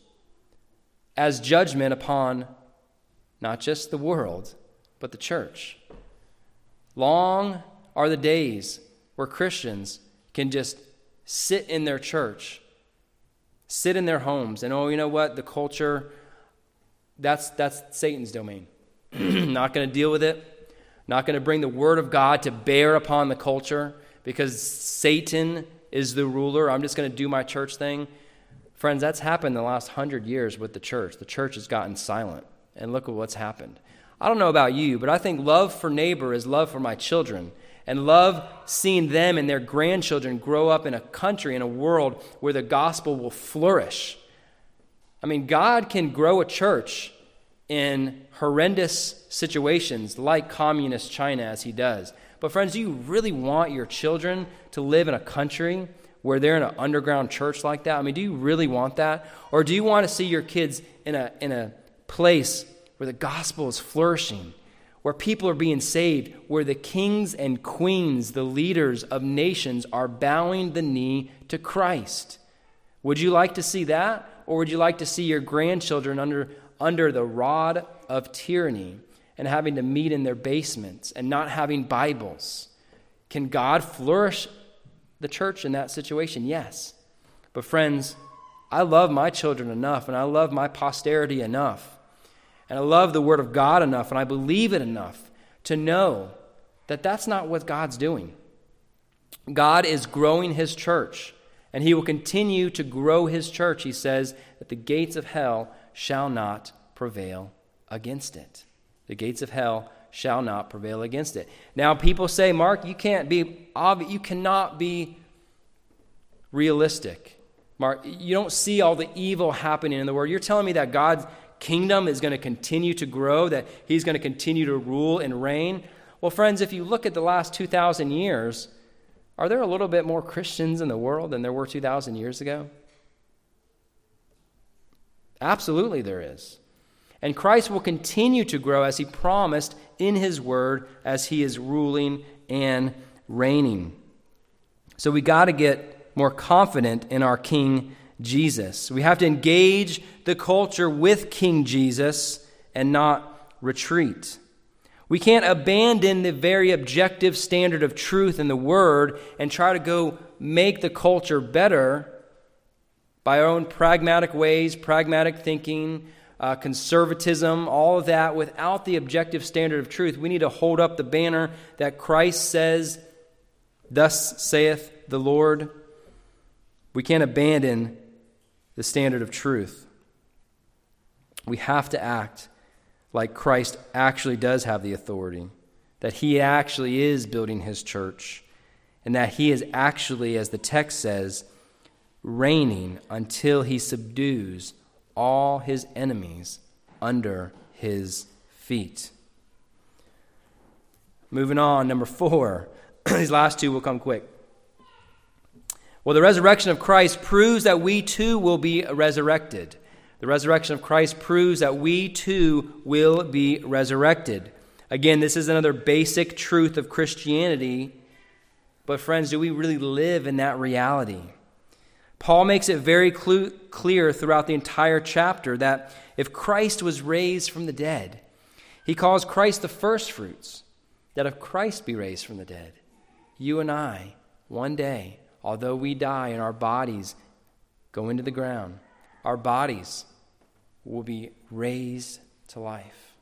as judgment upon not just the world, but the church. Long are the days where Christians can just sit in their church sit in their homes and oh you know what the culture that's that's satan's domain not going to deal with it not going to bring the word of god to bear upon the culture because Satan is the ruler. I'm just going to do my church thing. Friends, that's happened the last hundred years with the church. The church has gotten silent. And look at what's happened. I don't know about you, but I think love for neighbor is love for my children. And love seeing them and their grandchildren grow up in a country, in a world where the gospel will flourish. I mean, God can grow a church in horrendous situations like communist China as he does. But, friends, do you really want your children to live in a country where they're in an underground church like that? I mean, do you really want that? Or do you want to see your kids in a, in a place where the gospel is flourishing, where people are being saved, where the kings and queens, the leaders of nations, are bowing the knee to Christ? Would you like to see that? Or would you like to see your grandchildren under, under the rod of tyranny? and having to meet in their basements and not having Bibles. Can God flourish the church in that situation? Yes. But, friends, I love my children enough and I love my posterity enough. And I love the Word of God enough and I believe it enough to know that that's not what God's doing. God is growing His church and He will continue to grow His church. He says that the gates of hell shall not prevail against it. The gates of hell shall not prevail against it. Now, people say, Mark, you can't be, you cannot be realistic. Mark, you don't see all the evil happening in the world. You're telling me that God's kingdom is going to continue to grow, that He's going to continue to rule and reign. Well, friends, if you look at the last 2,000 years, are there a little bit more Christians in the world than there were 2,000 years ago? Absolutely, there is. And Christ will continue to grow as he promised in his word as he is ruling and reigning. So we got to get more confident in our King Jesus. We have to engage the culture with King Jesus and not retreat. We can't abandon the very objective standard of truth in the Word and try to go make the culture better by our own pragmatic ways, pragmatic thinking, uh, conservatism, all of that, without the objective standard of truth. We need to hold up the banner that Christ says, Thus saith the Lord. We can't abandon the standard of truth. We have to act like Christ actually does have the authority, that he actually is building his church, and that he is actually, as the text says, reigning until he subdues all his enemies under his feet. Moving on, number four. These last two will come quick. Well, the resurrection of Christ proves that we too will be resurrected. The resurrection of Christ proves that we too will be resurrected. Again, this is another basic truth of Christianity. But, friends, do we really live in that reality? Paul makes it very cl- clear throughout the entire chapter that if Christ was raised from the dead, he calls Christ the firstfruits, that if Christ be raised from the dead, you and I, one day, although we die and our bodies go into the ground, our bodies will be raised to life.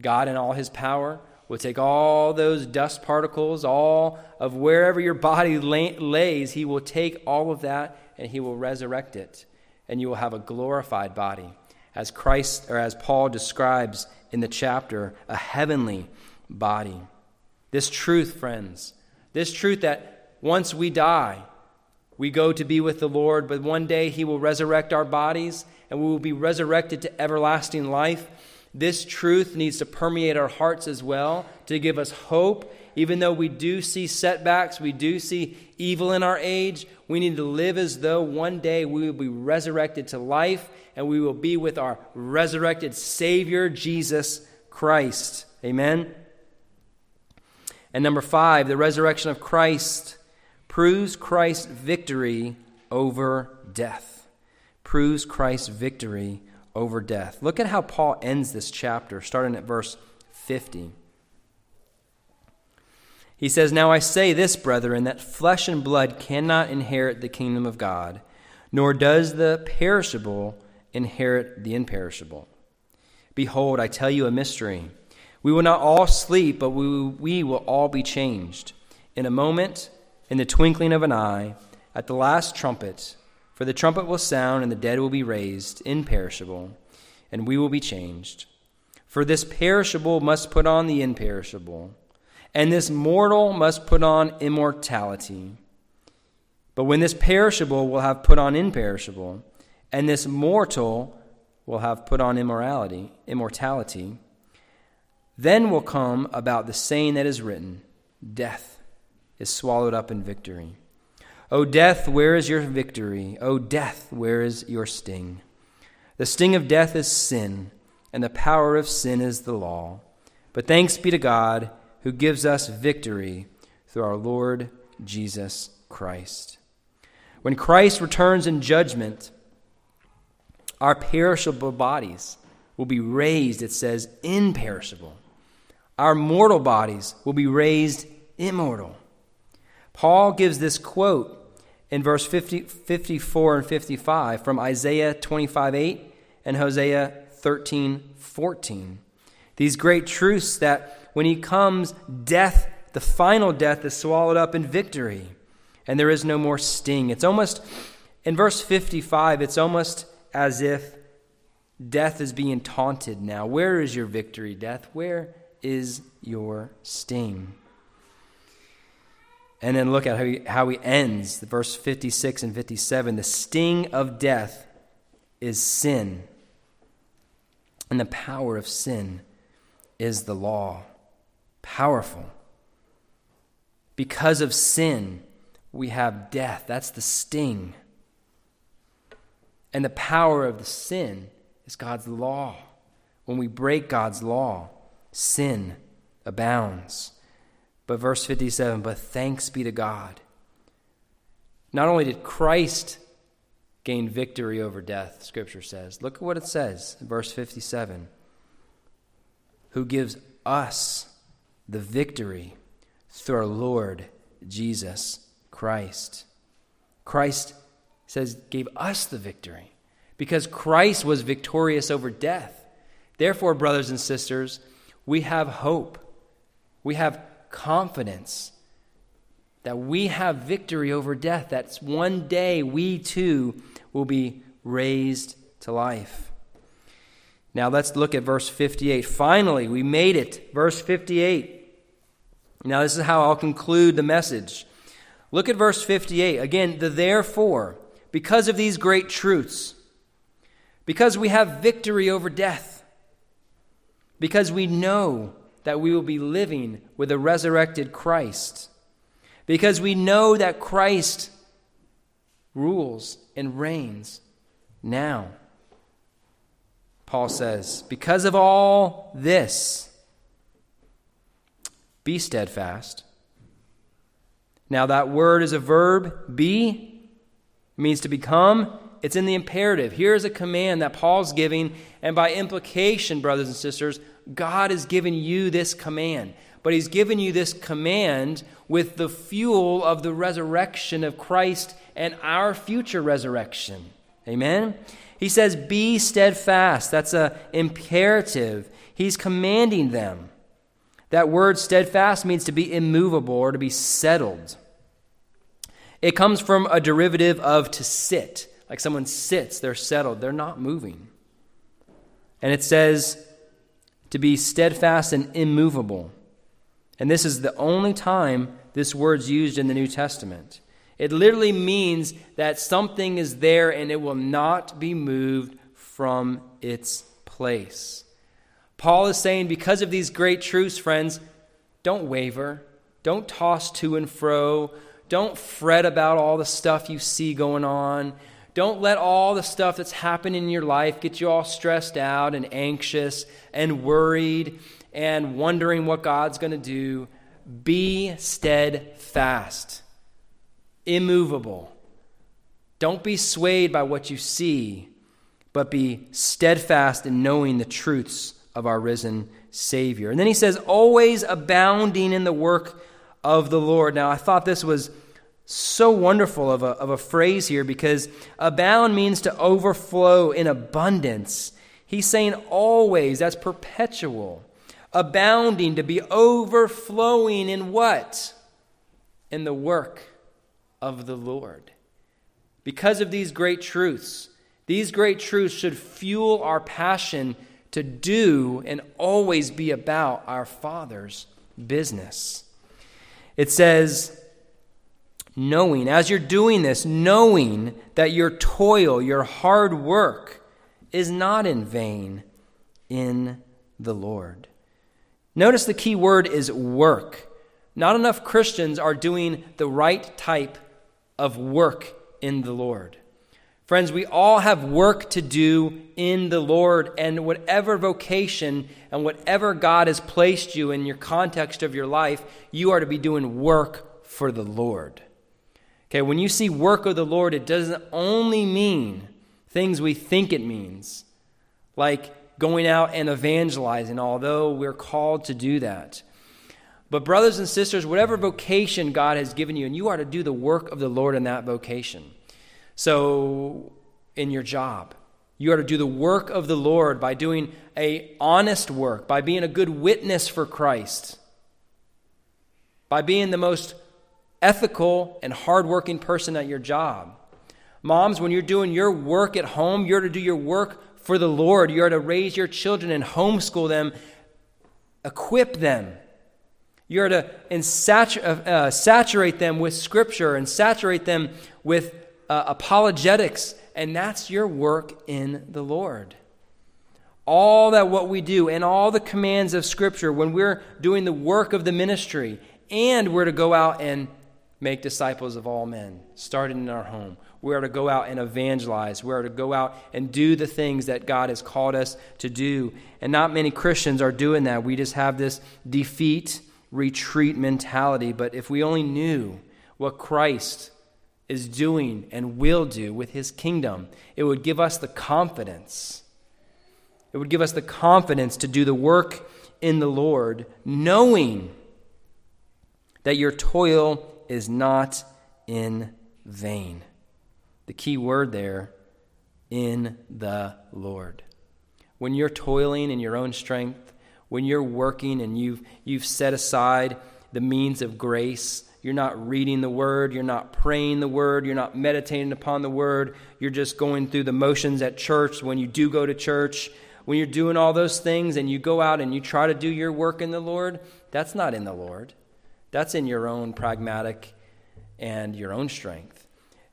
God, in all his power, will take all those dust particles, all of wherever your body lays, he will take all of that and he will resurrect it. And you will have a glorified body. As Christ, or as Paul describes in the chapter, a heavenly body. This truth, friends, this truth that once we die, we go to be with the Lord, but one day he will resurrect our bodies and we will be resurrected to everlasting life. This truth needs to permeate our hearts as well to give us hope. Even though we do see setbacks, we do see evil in our age, we need to live as though one day we will be resurrected to life and we will be with our resurrected Savior, Jesus Christ. Amen. And number five, the resurrection of Christ proves Christ's victory over death. Proves Christ's victory over death. Look at how Paul ends this chapter, starting at verse 50. He says, Now I say this, brethren, that flesh and blood cannot inherit the kingdom of God, nor does the perishable inherit the imperishable. Behold, I tell you a mystery. We will not all sleep, but we, we will all be changed. in a moment, in the twinkling of an eye, at the last trumpet. For the trumpet will sound, and the dead will be raised, imperishable, and we will be changed. For this perishable must put on the imperishable, and this mortal must put on immortality. But when this perishable will have put on imperishable, and this mortal will have put on immorality, immortality, then will come about the saying that is written, Death is swallowed up in victory. O death, where is your victory? O death, where is your sting? The sting of death is sin, and the power of sin is the law. But thanks be to God who gives us victory through our Lord Jesus Christ. When Christ returns in judgment, our perishable bodies will be raised, it says, imperishable. Our mortal bodies will be raised immortal. Paul gives this quote in verse 50, 54 and 55 from Isaiah 25 8 and Hosea 13 14. These great truths that when he comes, death, the final death, is swallowed up in victory, and there is no more sting. It's almost, in verse 55, it's almost as if death is being taunted now. Where is your victory, death? Where is your sting? And then look at how he, how he ends, the verse 56 and 57. The sting of death is sin and the power of sin is the law. Powerful. Because of sin, we have death. That's the sting. And the power of the sin is God's law. When we break God's law, sin abounds. But verse 57 But thanks be to God. Not only did Christ gain victory over death, Scripture says. Look at what it says in verse 57 Who gives us the victory through our Lord Jesus Christ. Christ says, gave us the victory because Christ was victorious over death. Therefore, brothers and sisters, we have hope. We have confidence that we have victory over death. That one day we too will be raised to life. Now let's look at verse 58. Finally, we made it. Verse 58. Now, this is how I'll conclude the message. Look at verse 58. Again, the therefore, because of these great truths, because we have victory over death, because we know that we will be living with a resurrected Christ, because we know that Christ rules and reigns now. Paul says, Because of all this, be steadfast. Now, that word is a verb, be, means to become. It's in the imperative. Here's a command that Paul's giving, and by implication, brothers and sisters, God has given you this command. But he's given you this command with the fuel of the resurrection of Christ and our future resurrection. Amen? He says, Be steadfast. That's an imperative. He's commanding them. That word steadfast means to be immovable or to be settled. It comes from a derivative of to sit. Like someone sits, they're settled, they're not moving. And it says to be steadfast and immovable. And this is the only time this word's used in the New Testament. It literally means that something is there and it will not be moved from its place. Paul is saying, because of these great truths, friends, don't waver, don't toss to and fro, don't fret about all the stuff you see going on. Don't let all the stuff that's happening in your life get you all stressed out and anxious and worried and wondering what God's going to do. Be steadfast immovable. Don't be swayed by what you see, but be steadfast in knowing the truths of our risen Savior. And then he says, always abounding in the work of the Lord. Now, I thought this was so wonderful of a, of a phrase here because abound means to overflow in abundance. He's saying always, that's perpetual. Abounding, to be overflowing in what? in the work of the Lord. Because of these great truths, these great truths should fuel our passion to do and always be about our Father's business. It says, knowing, as you're doing this, knowing that your toil, your hard work is not in vain in the Lord. Notice the key word is work. Not enough Christians are doing the right type of work in the Lord. Friends, we all have work to do in the Lord, and whatever vocation and whatever God has placed you in your context of your life, you are to be doing work for the Lord. Okay, when you see work of the Lord, it doesn't only mean things we think it means, like going out and evangelizing, although we're called to do that. But, brothers and sisters, whatever vocation God has given you, and you are to do the work of the Lord in that vocation. So, in your job, you are to do the work of the Lord by doing a honest work, by being a good witness for Christ, by being the most ethical and hardworking person at your job. Moms, when you're doing your work at home, you're to do your work for the Lord. You're to raise your children and homeschool them, equip them. You're to uh, uh, saturate them with Scripture and saturate them with uh, apologetics, and that's your work in the Lord. All that what we do and all the commands of Scripture when we're doing the work of the ministry, and we're to go out and make disciples of all men, starting in our home. We are to go out and evangelize. We are to go out and do the things that God has called us to do. And not many Christians are doing that. We just have this defeat, retreat mentality. But if we only knew what Christ is doing and will do with his kingdom, it would give us the confidence. It would give us the confidence to do the work in the Lord, knowing that your toil is not in vain. The key word there, in the Lord. When you're toiling in your own strength, when you're working and you've, you've set aside the means of grace you're not reading the word. You're not praying the word. You're not meditating upon the word. You're just going through the motions at church when you do go to church. When you're doing all those things and you go out and you try to do your work in the Lord, that's not in the Lord. That's in your own pragmatic and your own strength.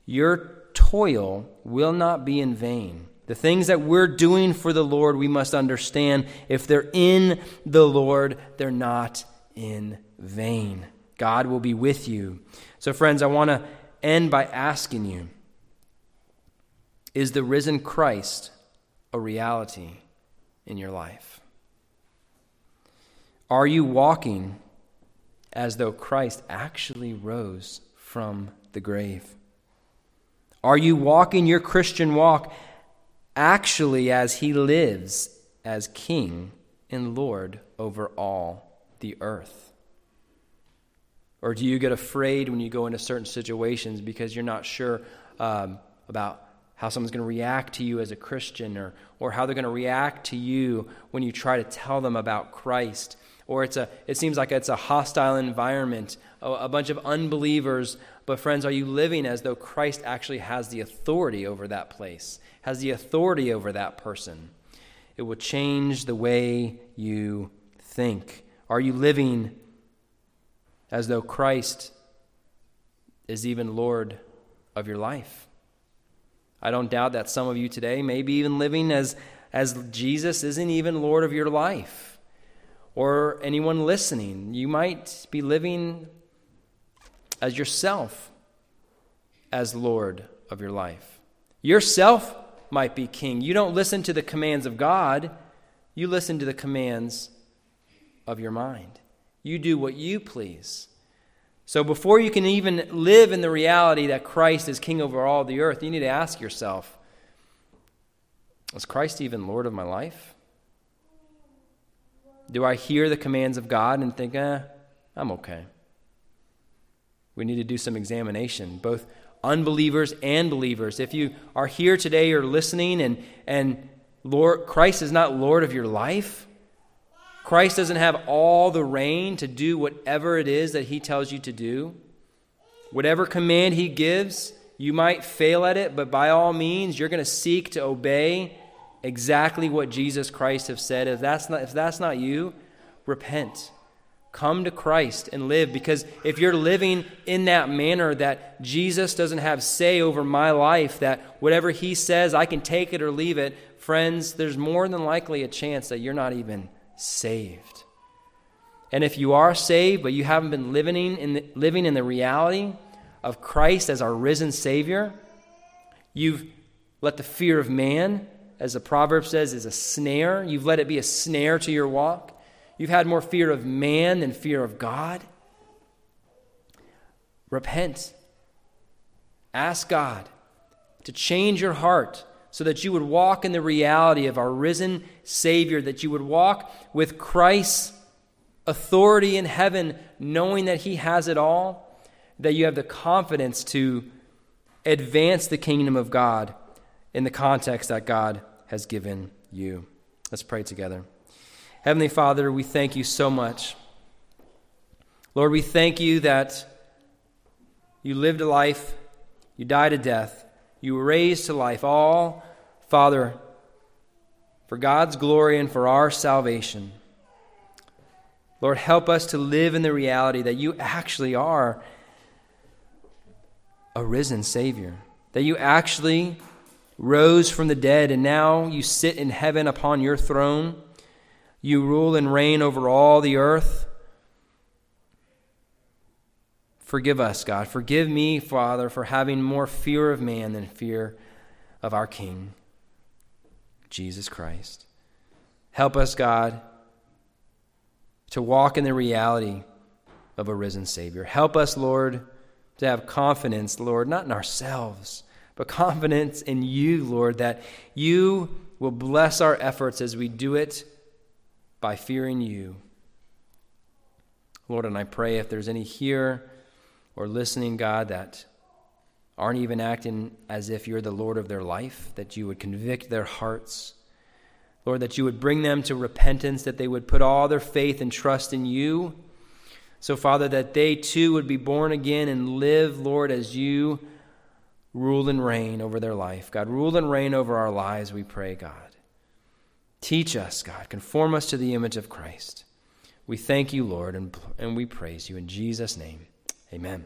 Your toil will not be in vain. The things that we're doing for the Lord, we must understand if they're in the Lord, they're not in vain. God will be with you. So, friends, I want to end by asking you Is the risen Christ a reality in your life? Are you walking as though Christ actually rose from the grave? Are you walking your Christian walk actually as he lives as King and Lord over all the earth? Or do you get afraid when you go into certain situations because you're not sure um, about how someone's going to react to you as a Christian or, or how they're going to react to you when you try to tell them about Christ? Or it's a, it seems like it's a hostile environment, a, a bunch of unbelievers. But, friends, are you living as though Christ actually has the authority over that place, has the authority over that person? It will change the way you think. Are you living as though Christ is even Lord of your life. I don't doubt that some of you today may be even living as, as Jesus isn't even Lord of your life. Or anyone listening, you might be living as yourself as Lord of your life. Yourself might be king. You don't listen to the commands of God, you listen to the commands of your mind. You do what you please. So before you can even live in the reality that Christ is king over all the earth, you need to ask yourself Is Christ even Lord of my life? Do I hear the commands of God and think, eh, I'm okay? We need to do some examination, both unbelievers and believers. If you are here today or listening and, and Lord, Christ is not Lord of your life, Christ doesn't have all the reign to do whatever it is that he tells you to do. Whatever command he gives, you might fail at it, but by all means, you're going to seek to obey exactly what Jesus Christ has said. If that's not, if that's not you, repent. Come to Christ and live because if you're living in that manner that Jesus doesn't have say over my life, that whatever he says, I can take it or leave it, friends, there's more than likely a chance that you're not even saved. And if you are saved, but you haven't been living in the, living in the reality of Christ as our risen Savior, you've let the fear of man, as the proverb says, is a snare. You've let it be a snare to your walk. You've had more fear of man than fear of God. Repent. Ask God to change your heart so that you would walk in the reality of our risen Savior, that you would walk with Christ's authority in heaven, knowing that He has it all, that you have the confidence to advance the kingdom of God in the context that God has given you. Let's pray together. Heavenly Father, we thank you so much. Lord, we thank you that you lived a life, you died a death, you were raised to life, all, Father, for God's glory and for our salvation. Lord, help us to live in the reality that you actually are a risen Savior, that you actually rose from the dead, and now you sit in heaven upon your throne. You rule and reign over all the earth. Forgive us, God. Forgive me, Father, for having more fear of man than fear of our King, Jesus Christ. Help us, God to walk in the reality of a risen Savior. Help us, Lord, to have confidence, Lord, not in ourselves, but confidence in you, Lord, that you will bless our efforts as we do it by fearing you. Lord, and I pray if there's any here or listening, God, that aren't even acting as if you're the Lord of their life, that you would convict their hearts Lord, that you would bring them to repentance, that they would put all their faith and trust in you. So, Father, that they too would be born again and live, Lord, as you rule and reign over their life. God, rule and reign over our lives, we pray, God. Teach us, God. Conform us to the image of Christ. We thank you, Lord, and, and we praise you. In Jesus' name, amen.